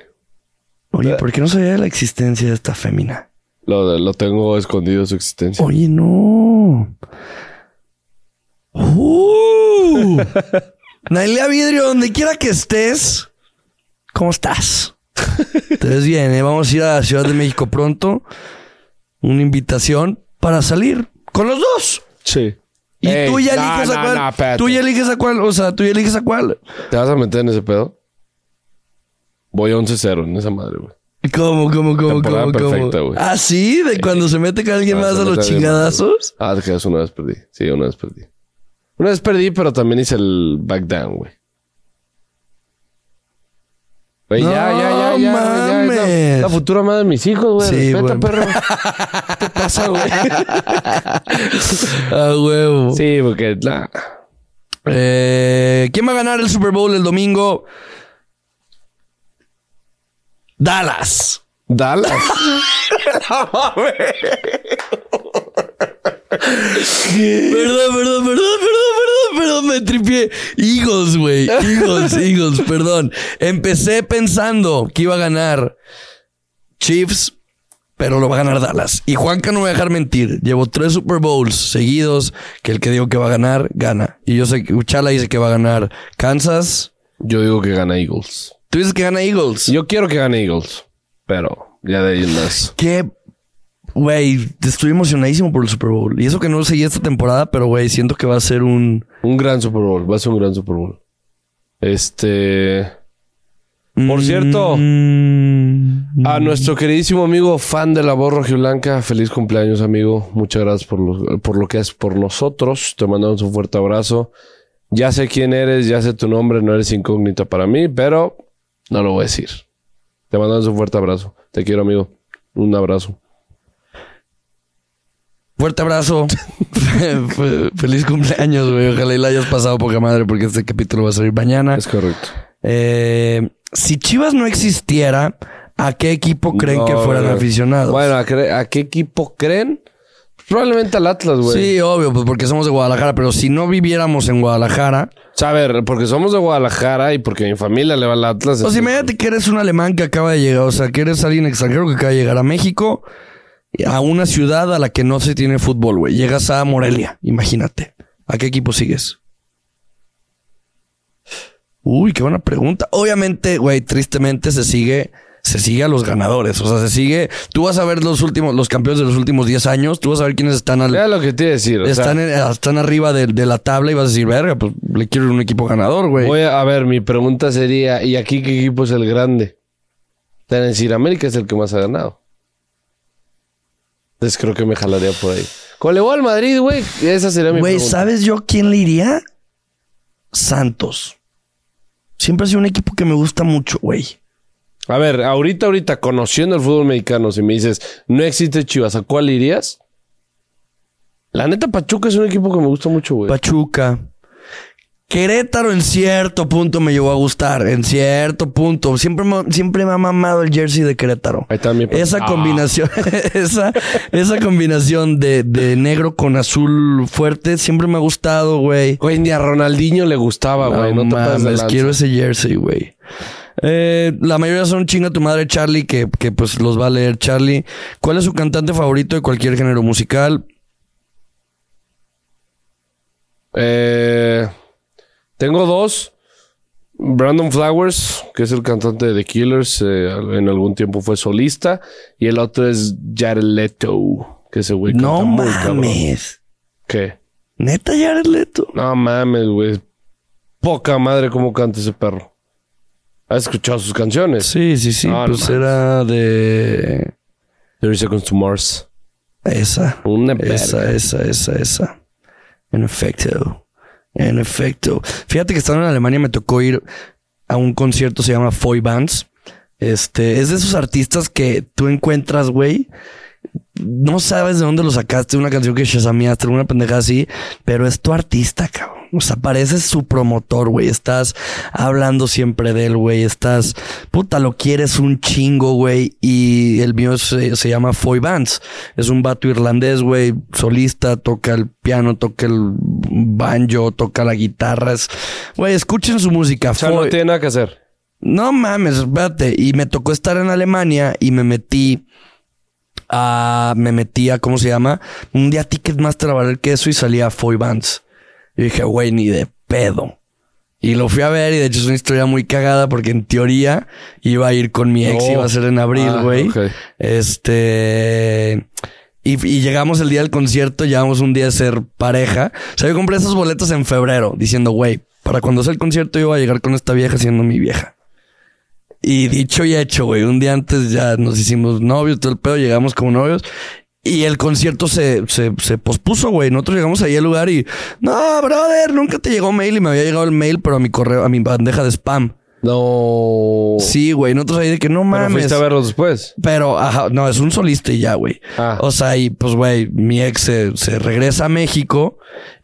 Oye, ¿por qué no sabía de la existencia de esta fémina? Lo, lo tengo escondido su existencia. Oye, no. Uh, Nailea Vidrio, donde quiera que estés, ¿cómo estás? Te ves bien, ¿eh? Vamos a ir a la Ciudad de México pronto. Una invitación para salir con los dos. Sí. Y Ey, tú ya eliges no, a cuál. no, tú ya eliges a cuál. O sea, tú ya eliges a cuál. ¿Te vas a meter en ese pedo? Voy 11-0 en esa madre, güey. ¿Cómo, cómo, cómo, Temporada cómo, cómo? perfecta, güey. Ah, sí, de cuando se mete con alguien más a los chingadazos. Ah, te quedas una vez perdí. Sí, una vez perdí. Una vez perdí, pero también hice el back down, güey. Güey, ya, No ya, ya, ya, ya, ya. es la- mames. La, futura madre de mis hijos, güey. Sí, Respeta, güey. perro. ¿Qué te pasa, güey? Ah, huevo. sí, porque... la- Eh, ¿Quién va a ganar el Super Bowl el domingo? Dallas. Dallas. Perdón, perdón, perdón, perdón, perdón, perdón, me tripié. Eagles, güey. Eagles, Eagles, perdón. Empecé pensando que iba a ganar Chiefs, pero lo va a ganar Dallas. Y Juanca no me va a dejar mentir. Llevo tres Super Bowls seguidos que el que digo que va a ganar, gana. Y yo sé que Uchala dice que va a ganar Kansas. Yo digo que gana Eagles. Tú dices que gana Eagles. Yo quiero que gane Eagles. Pero ya de ahí en más. Qué, güey, estoy emocionadísimo por el Super Bowl. Y eso que no lo seguí esta temporada, pero güey, siento que va a ser un... Un gran Super Bowl. Va a ser un gran Super Bowl. Este... Por cierto, Mm, a nuestro queridísimo amigo fan de la voz rojiblanca, feliz cumpleaños, amigo. Muchas gracias por lo, por lo que haces por nosotros. Te mandamos un fuerte abrazo. Ya sé quién eres, ya sé tu nombre, no eres incógnita para mí, pero no lo voy a decir. Te mandamos un fuerte abrazo. Te quiero, amigo. Un abrazo. Fuerte abrazo. Fe- Feliz cumpleaños, güey. Ojalá y la hayas pasado poca madre porque este capítulo va a salir mañana. Es correcto. Eh, si Chivas no existiera, ¿a qué equipo creen que fueran no. aficionados? Bueno, ¿a, cre- a qué equipo creen? Probablemente al Atlas, güey. sí, obvio, pues porque somos de Guadalajara, pero si no viviéramos en Guadalajara, O sea, a ver, porque somos de Guadalajara y porque mi familia le va al Atlas. O sea, imagínate que eres un alemán que acaba de llegar, o sea, que eres alguien extranjero que acaba de llegar a México, a una ciudad a la que no se tiene fútbol, güey. Llegas a Morelia, imagínate. ¿A qué equipo sigues? Uy, qué buena pregunta. Obviamente, güey, tristemente se sigue, se sigue a los ganadores. O sea, se sigue. Tú vas a ver los últimos, los campeones de los últimos 10 años. Tú vas a ver quiénes están al, Mira lo que te iba a decir. o sea, están, en- están arriba de, de la tabla y vas a decir, verga, pues le quiero un equipo ganador, güey. Voy a, a ver, mi pregunta sería, ¿y aquí qué equipo es el grande? Te van a decir, América es el que más ha ganado. Entonces creo que me jalaría por ahí. Con le voy al Madrid, güey. Esa sería mi Güey. ¿sabes yo a quién le iría? Santos. Siempre ha sido un equipo que me gusta mucho, güey. A ver, ahorita, ahorita, conociendo el fútbol mexicano, si me dices, no existe Chivas, ¿a cuál irías? La neta, Pachuca es un equipo que me gusta mucho, güey. Pachuca. Querétaro en cierto punto me llegó a gustar. En cierto punto. Siempre me, siempre me ha mamado el jersey de Querétaro. Ahí está mi- Esa Ah. combinación, esa, esa combinación de, de negro con azul fuerte siempre me ha gustado, güey. Güey, ni a Ronaldinho le gustaba, güey. No, te pases de mames, lanza. quiero ese jersey, güey. Eh, la mayoría son chinga tu madre Charlie, que, que pues los va a leer Charlie. ¿Cuál es su cantante favorito de cualquier género musical? Eh, tengo dos. Brandon Flowers, que es el cantante de The Killers, eh, en algún tiempo fue solista. Y el otro es Jared Leto, que ese güey No canta cabrón. mames. ¿Qué? Neta Jared Leto. No mames, güey. Poca madre cómo canta ese perro. ¿Has escuchado sus canciones? Sí, sí, sí. No, no pues era de 30 Seconds to Mars. esa. Una Esa, esa, esa, esa. En efecto. En efecto. Fíjate que estando en Alemania me tocó ir a un concierto, se llama Foy Bands. Este, es de esos artistas que tú encuentras, güey. No sabes de dónde lo sacaste, una canción que shazameaste, una pendeja así, pero es tu artista, cabrón. O sea, pareces su promotor, güey. Estás hablando siempre de él, güey. Estás, puta, lo quieres un chingo, güey. Y el mío se, se llama Foy Bands. Es un vato irlandés, güey. Solista, toca el piano, toca el banjo, toca la guitarra. Es- Güey, escuchen su música. O sea, no tiene nada que hacer. no mames, espérate. Y me tocó estar en Alemania y me metí a. Me metí a, ¿cómo se llama? Un día Ticketmaster a valer queso y salía Foy Bands. Y dije, güey, ni de pedo. Y lo fui a ver y de hecho es una historia muy cagada porque en teoría iba a ir con mi ex, Oh. iba a ser en abril, Ah, güey. Este... Y, y llegamos el día del concierto, llevamos un día de ser pareja. O sea, yo compré esos boletos en febrero diciendo, güey, para cuando sea el concierto yo voy a llegar con esta vieja siendo mi vieja. Y dicho y hecho, güey. Un día antes ya nos hicimos novios, todo el pedo, llegamos como novios. Y el concierto se, se, se pospuso, güey. Nosotros llegamos ahí al lugar y... No, brother, nunca te llegó mail. Y me había llegado el mail, pero a mi correo, a mi bandeja de spam. No. Sí, güey. Nosotros ahí de que no Pero mames. fuiste a verlos después. Pero, ajá, no, es un solista y ya, güey. Ah. O sea, y pues, güey, mi ex se, se regresa a México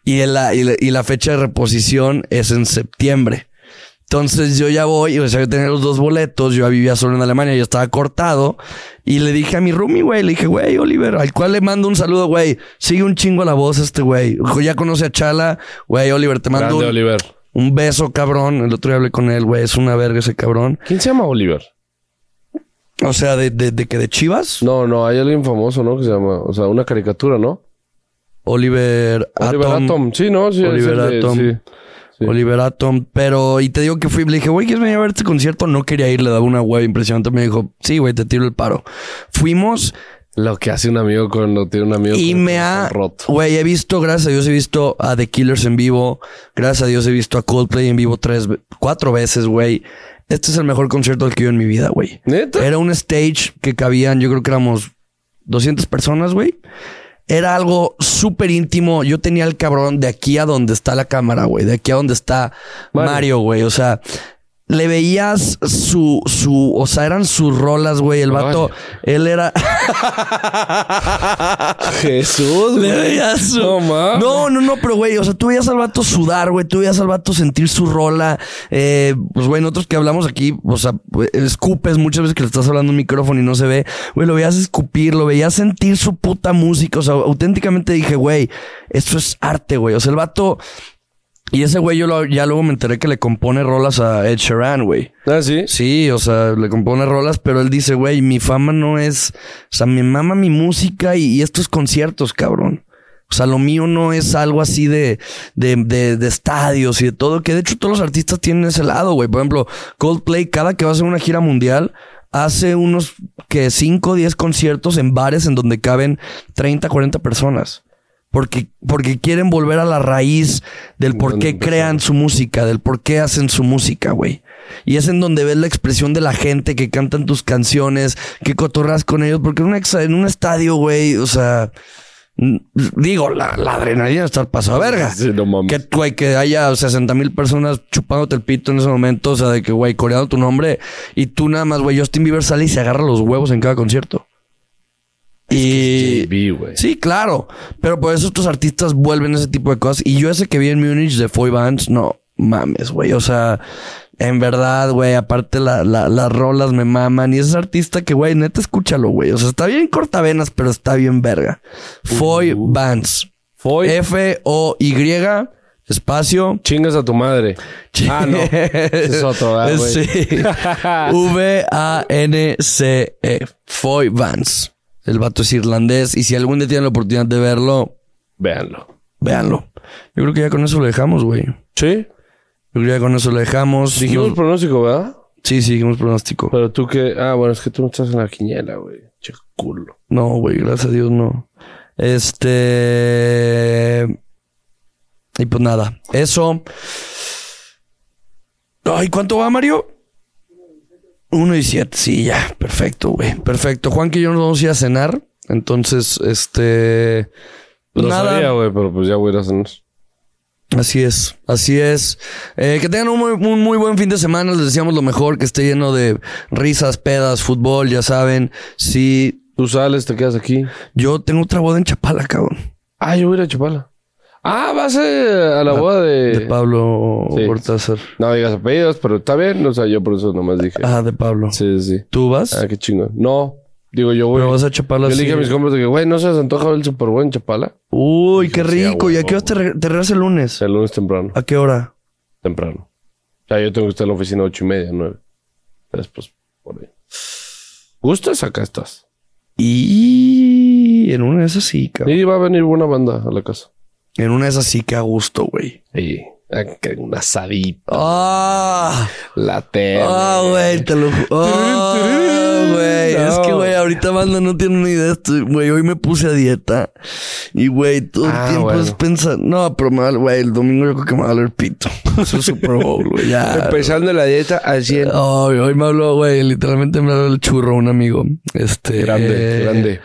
y la, y, la, y la fecha de reposición es en septiembre. Entonces yo ya voy, o sea, yo tenía los dos boletos, yo ya vivía solo en Alemania, yo estaba cortado y le dije a mi roomie, güey, le dije, güey, Oliver, al cual le mando un saludo, güey, sigue un chingo la voz este güey. Ya conoce a Chala, güey, Oliver, te mando Grande un, Oliver. un beso, cabrón. El otro día hablé con él, güey, es una verga ese cabrón. ¿Quién se llama Oliver? O sea, de, de, de que de Chivas, No, no, hay alguien famoso, ¿no? Que se llama, o sea, una caricatura, ¿no? Oliver Oliver Atom. Atom. Sí, ¿no? Sí, Oliver Atom. sí. Sí. Oliver Atom. Pero, y te digo que fui, le dije, güey, ¿quieres venir a ver este concierto? No quería ir, le daba una web impresionante. Me dijo, sí, güey, te tiro el paro. Fuimos Lo que hace un amigo cuando tiene un amigo y me ha, roto. güey, he visto, gracias a Dios, he visto a The Killers en vivo. Gracias a Dios, he visto a Coldplay en vivo tres, cuatro veces, güey. Este es el mejor concierto del que yo en mi vida, güey. Era un stage que cabían, yo creo que éramos 200 personas, güey. Era algo súper íntimo. Yo tenía el cabrón de aquí a donde está la cámara, güey. De aquí a donde está Mario. Güey. O sea, le veías su, su, o sea, eran sus rolas, güey. El vato, él era. Jesús, Le güey. veías su... No, no, no, no, pero güey, o sea, tú veías al vato sudar, güey, tú veías al vato sentir su rola. Eh, pues, güey, nosotros que hablamos aquí, o sea, escupes muchas veces que le estás hablando un micrófono y no se ve. Güey, lo veías escupir, lo veías sentir su puta música. O sea, auténticamente dije, güey, esto es arte, güey. O sea, el vato. Y ese güey, yo lo- ya luego me enteré que le compone rolas a Ed Sheeran, güey. Ah, sí. Sí, o sea, le compone rolas, pero él dice, güey, mi fama no es, o sea, me mama mi música y, y estos conciertos, cabrón. O sea, lo mío no es algo así de, de, de, de estadios y de todo, que de hecho todos los artistas tienen ese lado, güey. Por ejemplo, Coldplay, cada que va a hacer una gira mundial, hace unos que 5 o 10 conciertos en bares en donde caben 30, 40 personas. Porque, porque quieren volver a la raíz del por qué crean su música, del por qué hacen su música, güey. Y es en donde ves la expresión de la gente que cantan tus canciones, que cotorras con ellos, porque en un, ex- en un estadio, güey, o sea, digo, la, la adrenalina está al paso a verga. Sí, no mames. Que, güey, que haya 60 mil personas chupándote el pito en ese momento, o sea, de que, güey, coreando tu nombre y tú nada más, güey, Justin Bieber sale y se agarra los huevos en cada concierto. Y... JB. Sí, claro. Pero por eso estos artistas vuelven ese tipo de cosas. Y yo ese que vi en Múnich de Foy Bands, no mames, güey. O sea, en verdad, güey, aparte la, la- las rolas me maman. Y ese artista que, güey, neta, escúchalo, güey. O sea, está bien cortavenas, pero está bien verga. Foy Bands. Foy. F-O-Y, espacio. Chingas a tu madre. Ah, no. Es otro, ¿verdad, güey? Sí. V-A-N-C-E. Foy Vance. El vato es irlandés. Y si algún día tienen la oportunidad de verlo, Véanlo. véanlo. Yo creo que ya con eso lo dejamos, güey. Yo Sí. creo que ya con eso lo dejamos. Dijimos Nos- pronóstico, ¿verdad? Sí, sí, dijimos pronóstico. Pero tú que... Ah, bueno, es que tú no estás en la quiniela, güey. Che culo. No, güey, gracias a Dios no. Este. Y pues nada, eso. Ay, ¿cuánto va, Mario? Uno y siete, sí, ya, perfecto, güey. Perfecto. Juan que yo nos vamos a ir a cenar. Entonces, este. Pues No nada. sabía, güey, pero pues ya voy a ir a cenar. Así es, así es. Eh, que tengan un muy, un muy buen fin de semana. Les deseamos lo mejor, que esté lleno de risas, pedas, fútbol, ya saben. Sí, Tú sales, te quedas aquí. yo tengo otra boda en Chapala, cabrón. Ah, yo voy a ir a Chapala. Ah, vas a, a la boda de... De Pablo Sí. Cortázar. No digas apellidos, pero está bien. O sea, yo por eso nomás dije. Ah, de Pablo. Sí, sí, sí. ¿Tú vas? Ah, qué chingón. No, digo yo voy. Pero vas a Chapala Yo le dije a mis compas de que, güey, ¿no se les antoja ver el Super Bowl en Chapala? Uy, qué Dije, sí, a rico. ¿Y a huevo, qué hora te, re- te regresas el lunes? El lunes temprano. ¿A qué hora? Temprano. O sea, yo tengo que estar en la oficina a ocho y media, nueve. Después, por ahí. ¿Gustas? Acá estás. Y en una de esas sí, cabrón. Y va a venir buena banda a la casa. En una de esas sí que a gusto, güey. Sí. Ah, Un asadito. ¡Ah! La tele. ¡Ah, güey! Te lo ju- ¡Ah, güey! Es que, güey, ahorita banda no tiene ni idea. Estoy- Güey, hoy me puse a dieta. Y, güey, todo Ah, el tiempo bueno. es pensar... No, pero me va- güey, el domingo yo creo que me va a doler pito. Es el Super Bowl, güey. Ya. Empezando la dieta al 100. Ay, hoy me habló, güey, literalmente me habló el churro un amigo. Este. Grande, eh, grande.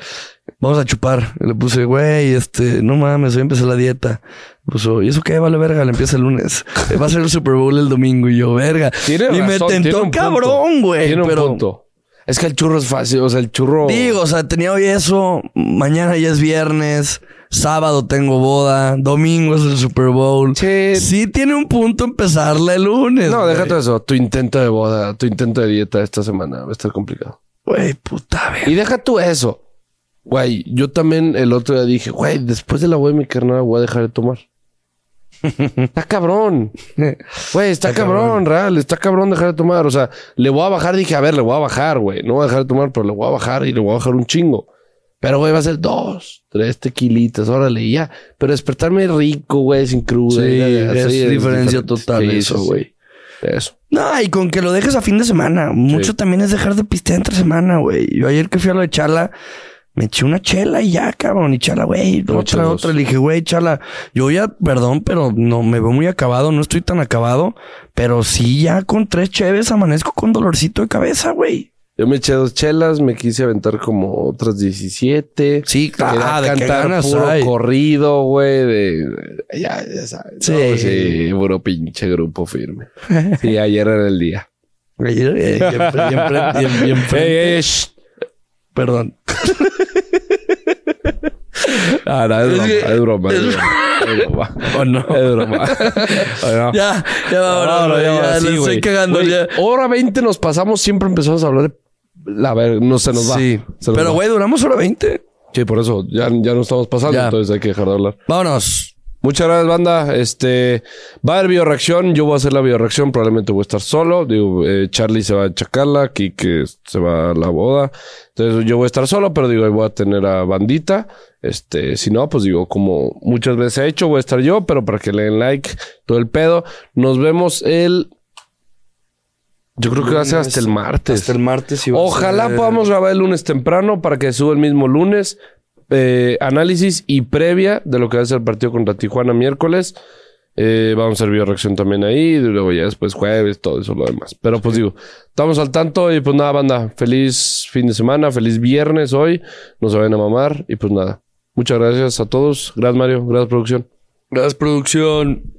Vamos a chupar. Le puse, güey, este, no mames, hoy empecé la dieta. Puso, ¿y eso qué? Vale, verga, le empieza el lunes. Va a ser el Super Bowl el domingo. Y yo, verga. Tiene y me razón, tiene tentó cabrón, güey. Tiene un Pero punto. Es que el churro es fácil. O sea, el churro. digo, o sea, tenía hoy eso. Mañana ya es viernes. Sábado tengo boda. Domingo es el Super Bowl. Sí. Sí tiene un punto empezarla el lunes. No, déjate eso. Tu intento de boda, tu intento de dieta esta semana va a estar complicado. Güey, puta, ver. Y deja tú eso. Güey, yo también el otro día dije, güey, después de la de mi carnal voy a dejar de tomar. está cabrón. Güey, está, cabrón, real. Está cabrón dejar de tomar. O sea, le voy a bajar. Dije, a ver, le voy a bajar, güey. No voy a dejar de tomar, pero le voy a bajar y le voy a bajar un chingo. Pero, güey, va a ser dos, tres tequilitas, órale, y ya. Pero despertarme rico, güey, sin cruda. Sí, ya, es sí, diferencia total Sí, eso, sí. güey. Eso. No, y con que lo dejes a fin de semana. Mucho también es dejar de pistear entre semana, güey. Yo ayer que fui a lo de Chala, me eché una chela y ya, cabrón. Y Chala, güey, No, otra, chelos. otra. Le dije, güey, Chala, yo ya, perdón, pero no me veo muy acabado. No estoy tan acabado. Pero sí, ya con tres cheves amanezco con dolorcito de cabeza, güey. Yo me eché dos chelas, me quise aventar como otras 17. Sí, claro, ah, de cantar ganas puro hay. corrido, güey, de... Ya, ya sabes. Sí. Sí. sí, puro pinche grupo firme. Sí, ayer era el día. Ayer, eh, bien, bien, Perdón. Ah, no, es broma, que- es broma, es broma. Es broma. ¿O no? Es broma. Bueno. Ya, ya va, No, no, ya ya, le sí, estoy cagando Güey, ya. Hora 20 nos pasamos, siempre empezamos a hablar de... La ver, no se nos va. Sí, Se nos pero güey, duramos hora 20. Sí, por eso. Ya, ya no estamos pasando, Ya. entonces hay que dejar de hablar. Vámonos. Muchas gracias, banda. Este va a haber bioreacción. Yo voy a hacer la bioreacción. Probablemente voy a estar solo. Digo, eh, Charlie se va a chacarla, Kike se va a la boda. Entonces yo voy a estar solo, pero digo, ahí voy a tener a bandita. Este, si no, pues digo, como muchas veces he hecho, voy a estar yo, pero para que le den like, todo el pedo. Nos vemos el. Yo creo que va a ser hasta el martes. Hasta el martes. y va a Ojalá ser- podamos grabar el lunes temprano para que suba el mismo lunes. Eh, análisis y previa de lo que va a ser el partido contra Tijuana miércoles. Eh, vamos a hacer bioreacción también ahí. Y luego ya después jueves, todo eso, lo demás. Pero pues digo, estamos al tanto. Y pues nada, banda. Feliz fin de semana. Feliz viernes hoy. No se vayan a mamar. Y pues nada. Muchas gracias a todos. Gracias, Mario. Gracias, producción. Gracias, producción.